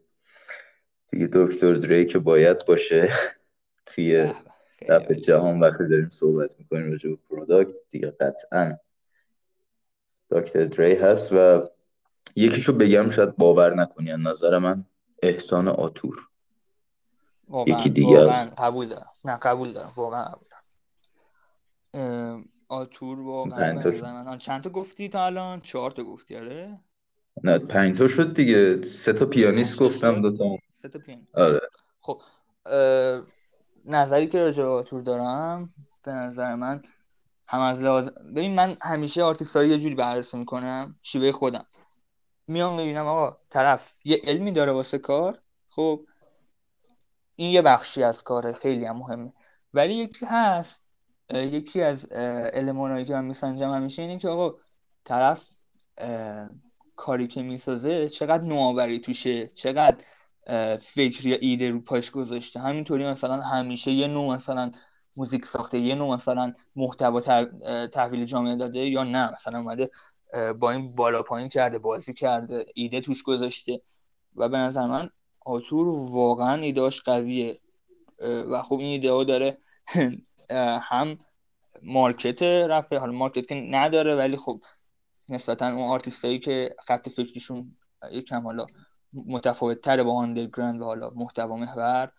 دیگه دکتر دری که باید باشه <laughs> توی رپ جهان وقتی داریم صحبت می‌کنیم راجع به product دیگه قطعا دکتر دری هست و یکیشو بگم شاید باور نکنی از نظر من احسان آتور. یکی دیگه هست قبول دارم. نه قبول دارم. واقعا قبول دارم. آتور واقعا من چند تا گفتی تا الان؟ چهار تا گفتی آره؟ نه پنج تا شد دیگه. سه تا پیانیست گفتم دو تا سه تا پیانیست. آره. خب نظری که راجع به آتور دارم به نظر من هم از لحاظ ببین من همیشه آرتیستاری یه جوری بررسی می‌کنم شیوه خودم. میام می‌بینم آقا طرف یه علمی داره واسه کار خب این یه بخشی از کاره خیلی هم مهمه. ولی یکی هست یکی از المانایی که من میسنجم همیشه اینه که آقا طرف کاری که می‌سازه چقدر نوآوری توشه چقدر فکر یا ایده رو پاش گذاشته. همینطوری مثلا همیشه یه نوع مثلا موزیک ساخته یه نوع مثلا محتوا تحویل جامعه داده یا نه. مثلا اومده با این بالا پایین کرده بازی کرده ایده توش گذاشته. و به نظر من آتور واقعا ایدهاش قویه. و خب این ایده ها داره <laughs> هم مارکت رپ حالا مارکت که نداره ولی خب نسبتا اون آرتیستایی که خط فکریشون یکم حالا متفاوت تره با underground و حالا محتوا محور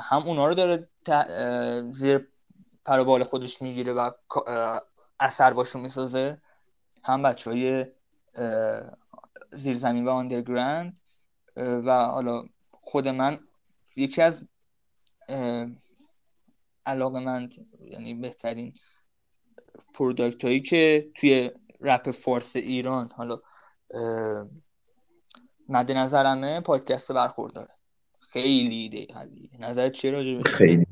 هم اونا رو داره زیر پروبال خودش می‌گیره و اثر باشون می‌سازه. هم بچه های زمین و underground و حالا خود من یکی از علاقه من یعنی بهترین product هایی که توی رپ فارس ایران حالا مد نظرمه پادکست برخورداره. خیلی ایده نظرت چیه راجع خیلی.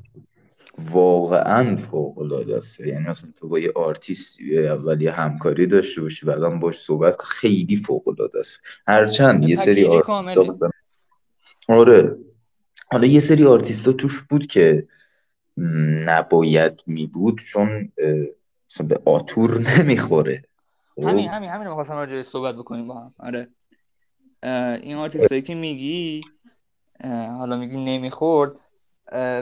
واقعا فوق العاده است. یعنی اصلا تو با یه آرتیستی اول یه همکاری داشته باشی بعدا باش صحبت خیلی فوق العاده است. هرچند یه سری آرتیست آره. حالا یه سری آرتیستا توش بود که نباید می بود چون به آتور نمی‌خوره. خب؟ همین همین همین می‌خواستم راجع صحبت بکنیم با هم. آره. این آرتیستایی که میگی حالا میگی نمی‌خورد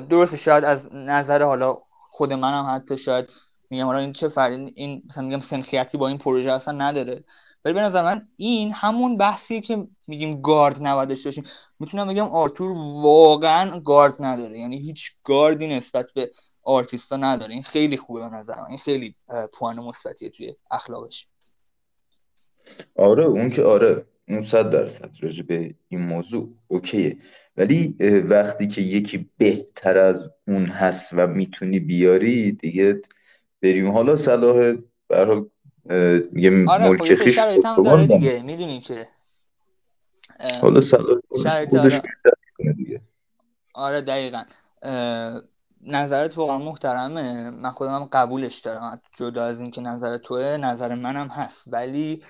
درسته شاید از نظر حالا خود منم حتی شاید میگم حالا این چه فرق این مثلا میگم سنخیتی با این پروژه اصلا نداره. ولی به نظر من این همون بحثیه که میگیم گارد نباید داشته باشیم می‌تونم بگم آرتور واقعا گارد نداره. یعنی هیچ گاردی نسبت به آرتیستا نداره. این خیلی خوبه به نظر من. این خیلی پوان مثبتیه توی اخلاقش. آره اون که آره. اون صد درصد راجع به این موضوع. اوکیه. ولی وقتی که یکی بهتر از اون هست و می‌تونی بیاری دیگه بریم. حالا صلاح برحال یه آره ملک خیش داره دیگه می‌دونی که. حالا صلاح خودش دیگه. آره دقیقا. نظرت واقعا محترمه. من خودم قبولش دارم. جدا از اینکه نظر توه نظر منم هست. ولی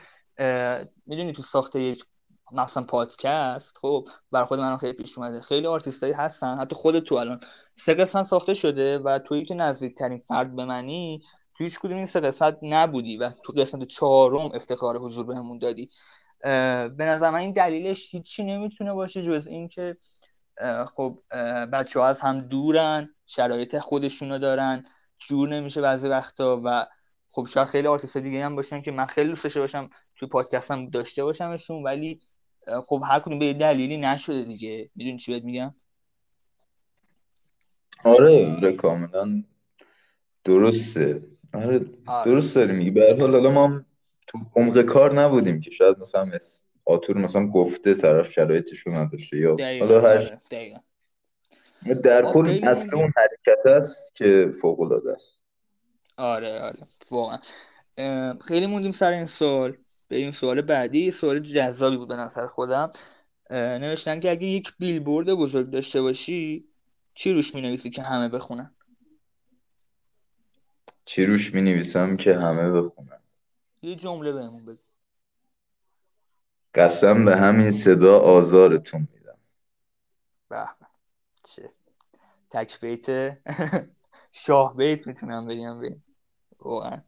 می‌دونی تو ساخته یک مثلا پادکست خب بر خود من خیلی پیش اومده. خیلی آرتیستایی هستن حتی خود تو الان. سه قسمت ساخته شده و تویی که نزدیکترین فرد به منی تو هیچ کدوم این سه قسمت نبودی و تو قسمت چهارم افتخار حضور بهمون دادی. به نظر من این دلیلش هیچی نمی‌تونه باشه جز اینکه خب بچه ها از هم دورن شرایط خودشونو دارن جور نمیشه بعضی وقتا و خب شاید خیلی آرتیست دیگه هم باشن که من خیلی دوست باشم توی پادکستم داشته باشمشون ولی خب هر کدوم به دلیلی نشده دیگه. می‌دونی چی بهت میگم؟ آره آره کاملا درسته. آره, آره. درست داری میگی. به حال حالا ما تو عمق کار نبودیم که. شاید مثلا آتور مثلا گفته طرف شرایطشو نداشته یا حالا هر آره، در کل اصل اون حرکت است که فوق العاده است. آره آره. واقعا. خیلی موندیم سر این سوال. بریم سوال بعدی سوال جذابی بود به نظر خودم. نوشتن که اگه یک بیلبورد بزرگ داشته باشی چی روش می نویسی که همه بخونن؟ چی روش می نویسم که همه بخونن؟ یه جمله بهمون بگو. قسم به همین صدا آزارتون میدم. به چه. تک بیت. <laughs> شاه بیت می‌تونم بگم بگم. واقعا.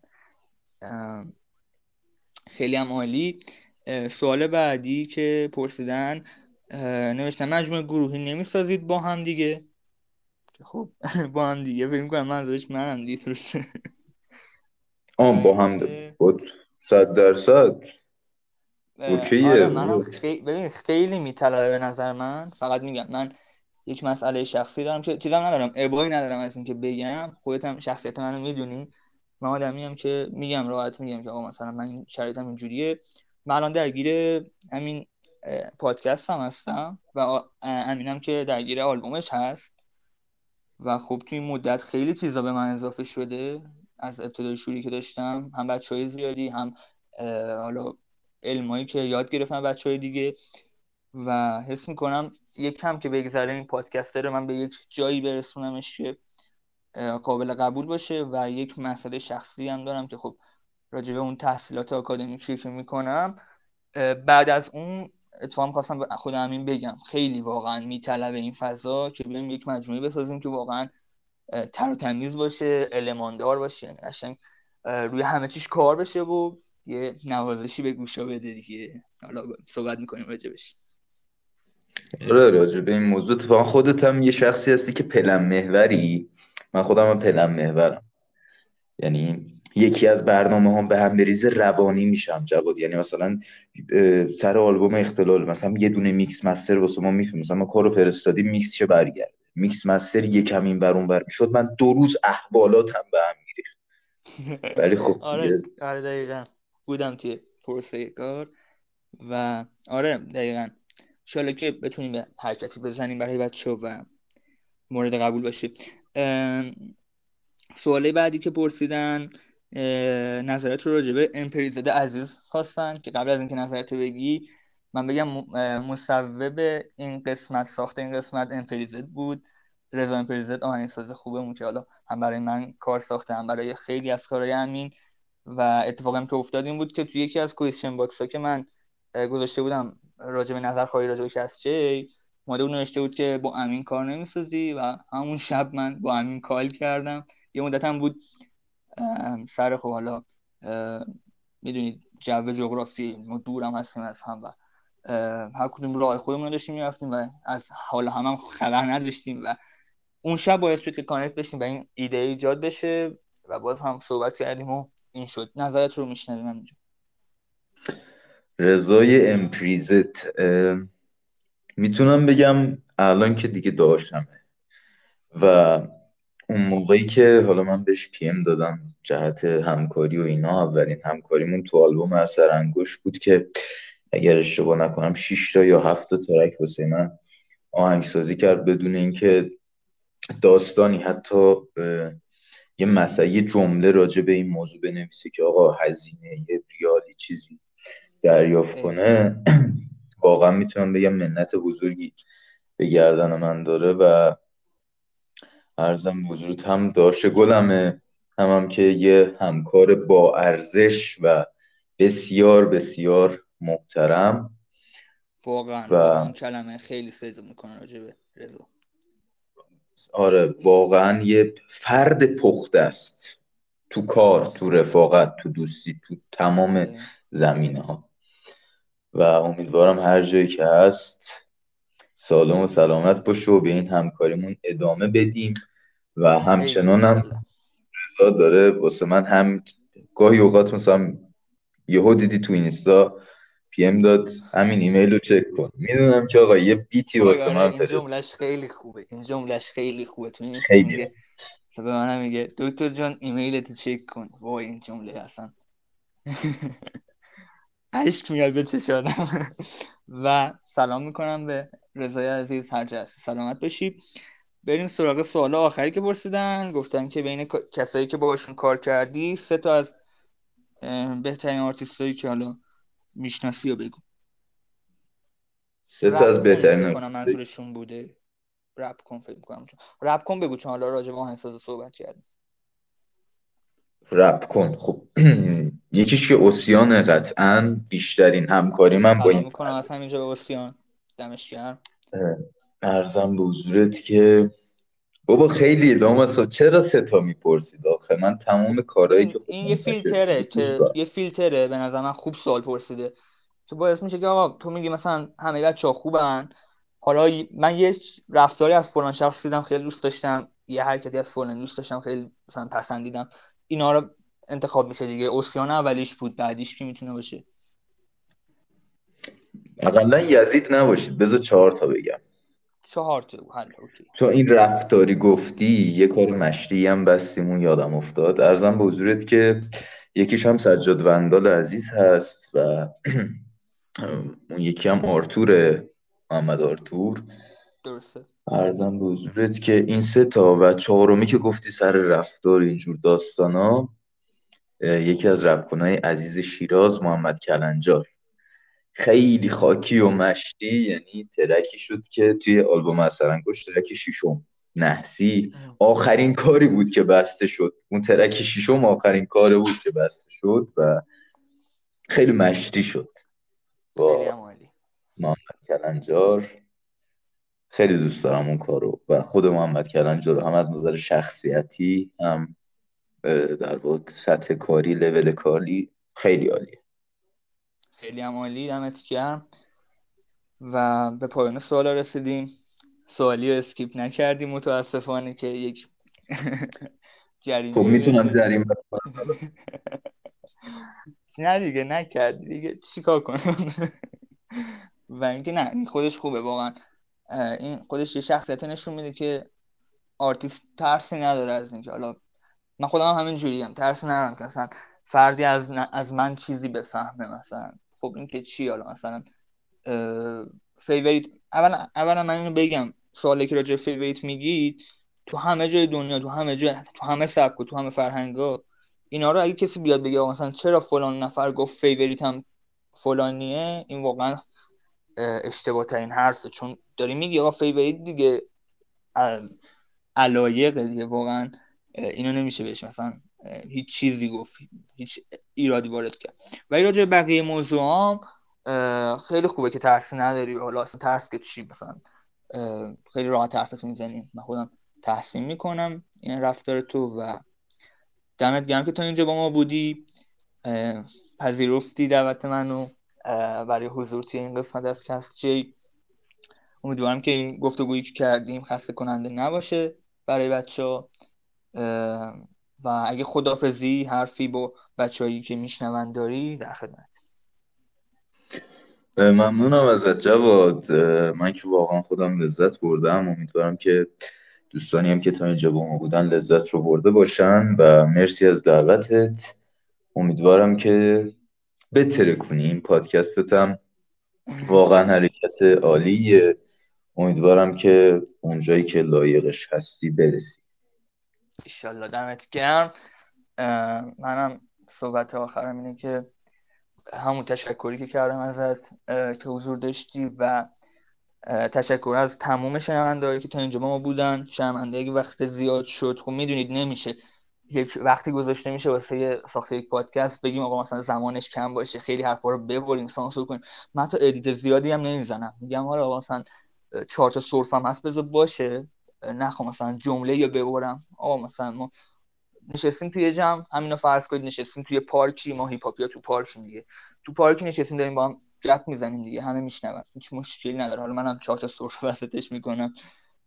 خیلی هم عالی. سوال بعدی که پرسیدن نوشتن مجموعه گروهی نمی‌سازید با هم دیگه؟ خب <laughs> با هم دیگه. فکر کنم منظورش منم دیگه آم با هم بود صد درصد. اوکیه. آره خیلی ببین خیلی میطلبه به نظر من. فقط میگم من یک مسئله شخصی دارم که چیزم ندارم. ابایی ندارم از اینکه بگم. خودت هم شخصیت منو می‌دونی. من آدمی هم که میگم راحت میگم که آقا مثلا من شرایطم اینجوریه. من الان درگیر همین پادکست هم هستم و امینم که درگیر آلبومش هست. و خب توی این مدت خیلی چیزا به من اضافه شده. از ابتدای شوری که داشتم هم بچه های زیادی هم حالا علمایی که یاد گرفتم بچه های دیگه. و حس می‌کنم یک کم که بگذره این پادکستر من به یک جایی برسونمش که قابل قبول باشه و یک مسئله شخصی هم دارم که خب راجع به اون تحصیلات آکادمیکی که می‌کنم بعد از اون اتفاقا خواستم خود همین بگم. خیلی واقعا میطلبه این فضا که بریم یک مجموعه بسازیم که واقعا تر و تمیز باشه الماندار باشه یعنی قشنگ روی همه چیش کار بشه و یه نوازشی به گوشا بده دیگه. حالا صحبت می‌کنیم راجبش آره راجع به این موضوع اتفاقا خودت هم یه شخصی هستی که پلن محوری. من خودم هم پلن محورم. یعنی یکی از برنامه هم به هم بریزه روانی میشم جواد. یعنی مثلا سر آلبوم اختلال مثلا یه دونه mix master واسه ما می‌فهمیم مثلا ما کارو فرستادیم میکس چه برگرد mix master یکم این ور اون ور می‌شد. من دو روز احوالاتم به هم میریخت. ولی خب <laughs> آره آره دقیقا. بودم توی پروسه کار. و آره دقیقا. انشالله که بتونیم یه حرکتی بزنیم برای بچه و مورد قبول باشه سواله بعدی که پرسیدن نظرت رو راجع به امپریزاده عزیز خواستن که قبل از اینکه نظرت رو بگی من بگم مسبب این قسمت ساخت این قسمت امپریزد بود. رضا امپریزد آهنگساز خوبمون که حالا هم برای من کار ساخته هم برای خیلی از کارهای امین. و اتفاقی هم که افتاد این بود که توی یکی از question box ها که من گذاشته بودم راجع به نظر خواهی راجع به کست جی اومده بود نوشته بود که با امین کار نمی‌سازی و همون شب من با امین کال کردم. یه مدت هم بود سر خب حالا می‌دونید جو جغرافی ما دورم هستیم از هم و هر کدوم راه خودمون داشتیم می‌رفتیم و از حال هم, هم خبر نداشتیم و اون شب باعث شد که کانکت بشیم و این ایده ایجاد بشه و باز هم صحبت کردیم و این شد. نظرت رو میشنویم اینجا رضای امپریزت می‌تونم بگم الان که دیگه داشتمه و اون موقعی که حالا من بهش پی ام دادم جهت همکاری و اینا اولین همکاریمون تو آلبوم اثر انگشت بود که اگر اشتباه نکنم 6 تا یا 7 تا ترک واسه من آهنگسازی کرد بدون اینکه داستانی حتی یه مثلا یه جمله راجع به این موضوع بنویسه که آقا هزینه یه ریالی چیزی دریافت. کنه <clears throat> واقعا می‌تونم بگم منت بزرگی به گردن من داره و ارزم حضورت هم داشته گلمه هم, هم که یه همکار با ارزش و بسیار بسیار محترم. واقعا و این کلمه خیلی صدق می‌کنه راجع به رضا. آره واقعا یه فرد پخته است. تو کار تو رفاقت تو دوستی تو تمام اه. زمینه ها و امیدوارم هر جایی که هست سالم و سلامت باشه و به این همکاریمون ادامه بدیم و همچنان هم رضا داره واسه من هم گاهی اوقات مثلا یهو دیدی تو اینستا PM داد همین ایمیل رو چک کن. می‌دونم که آقا یه beat ی واسه من می‌فرسته جملهش خیلی خوبه. این جملهش خیلی خوبه. تو این خیلی. میگه مثلا به من میگه دکتر جان ایمیلت چک کن. وای این جمله اصلا. اشک میاد به چش آدم و سلام می‌کنم به رضای عزیز هر جا هستی. سلامت باشی. بریم سراغ سوال آخری که پرسیدن. گفتن که بین کسایی که باشون کار کردی سه تا از بهترین آرتیست هایی که حالا می‌شناسی رو بگو. سه تا از بهترین منظورشون بوده. رپ کن فکر می‌کنم. رپ کن بگو چون حالا راجع به آهنگساز صحبت کردیم. رپ کن خب. <clears throat> یکیش که اوسیان قطعا بیشترین همکاری من با این می‌کنم از همینجا به اسیان دمش گرم. ارزم به حضورت که بابا خیلی لامصب چرا سه تا می‌پرسید آخه؟ من تمام کارهایی که این یه فیلتره که یه فیلتره به نظر من خوب سوال پرسیده. که باعث میشه که آقا تو میگی مثلا همه بچه ها خوبن. حالا من یه رفتاری از فلان شخص دیدم خیلی دوست داشتم. یه حرکتی از فلان دوست داشتم خیلی مثلا پسندیدم. اینا رو انتخاب میشه دیگه. اوسیان اولیش بود بعدیش کی می‌تونه باشه؟ اقلا یزید نباشید. بذار چهار تا بگم. چهار تا. حل اوکی. چون این رفتاری گفتی یه کار مشتی هم بستیم اون یادم افتاد. ارزم به حضورت که یکیش هم سجاد وندال عزیز هست و <clears throat> اون یکی هم آرتوره محمد آرتور. درسته. ارزم به حضورت که این سه تا و چهارمی که گفتی سر رفتار اینجور داستانا یکی از رپکنای عزیز شیراز محمد کلنجار. خیلی خاکی و مشتی یعنی ترکی شد که توی آلبوم اثر انگشت ترک شیشم نحسی. آخرین کاری بود که بسته شد. اون ترک شیشم آخرین کاری بود که بسته شد و خیلی مشتی شد. با محمد کلنجار. خیلی دوست دارم اون کارو. و خود محمد کلنجارو هم از نظر شخصیتی هم در واقع سطح کاری لول کاری خیلی عالیه. خیلی هم عالی دمت گرم. و به پایان سوال رسیدیم. سوالی رو skip نکردیم متاسفانه که یک <laughs> جریمه خب می‌تونم جریمه <laughs> نه دیگه نکردی دیگه. چیکار کنم؟ <laughs> و اینکه نه این خودش خوبه واقعا. این خودش یه شخصیت نشون میده که آرتیست ترسی نداره از اینکه حالا من خودم هم همین جوری هم ترس ندارم که مثلا فردی از, از من چیزی بفهمه مثلا. خب این که چی حالا مثلا favorite اولا اولا من اینو بگم. سوالی که راجع favorite میگید تو همه جای دنیا تو همه جای تو همه سبک و تو همه فرهنگا اینا رو اگه کسی بیاد بگه مثلا چرا فلان نفر گفت favorite هم فلانیه؟ این واقعا اشتباه ترین حرفه. چون داری میگی آقا favorite دیگه علایق دیگه واقعا. اینو نمیشه بهش مثلا هیچ چیزی گفت هیچ ایرادی وارد کرد. ولی راجع بقیه موضوع هم خیلی خوبه که ترسی نداری. حالا ترس که چی؟ مثلا خیلی راحت حرفت می‌زنی. من خودم تحسین می‌کنم این رفتار تو و دمت گرم که تو اینجا با ما بودی. پذیرفتی دعوت منو برای حضور توی این قسمت از کست جی. امیدوارم که این گفتگویی که کردیم خسته کننده نباشه برای بچه ها و اگه خدافزی حرفی با بچههایی که میشنون داری در خدمت. ممنونم ازت جواد. من که واقعا خودم لذت بردم. امیدوارم که دوستانی هم که تا اینجا با ما بودن لذت رو برده باشن و مرسی از دعوتت. امیدوارم که بتره کنی. این پادکستت هم واقعا حرکت عالیه. امیدوارم که اونجایی که لایقش هستی برسی. ایشالله دمت گرم. منم صحبت آخرم اینه که همون تشکری که کردم ازت که حضور داشتی و تشکر از تمام شنوندهایی که تا اینجا ما بودن. شنونده اگه وقت زیاد شد خب می‌دونید نمیشه. یک وقتی گذاشته میشه واسه ساخته یک پادکست بگیم آقا مثلا زمانش کم باشه خیلی حرفا رو ببریم سانسور کنیم. من تا ادیت زیادی هم نمی‌زنم. میگم حالا مثلا چهار تا سورفم هست بذار باشه. نخوام مثلا جمله یا ببرم. آقا مثلا ما نشستیم توی جمع همینو فرض کنید نشستیم توی پارکی ما هیپاپیا تو پارک دیگه تو پارکی نشستیم داریم با هم گپ می‌زنیم دیگه همه میشنون. هیچ مشکلی نداره. حالا منم چهار تا وسطش می‌کنم.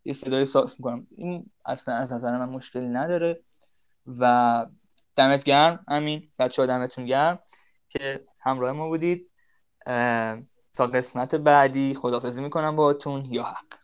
یه صدای صاف می‌کنم. این اصلا از نظر من مشکلی نداره. و دمت گرم امین. بچه ها دمتون گرم که همراه ما بودید. تا قسمت بعدی خدافزی می‌کنم باهاتون. یا حق.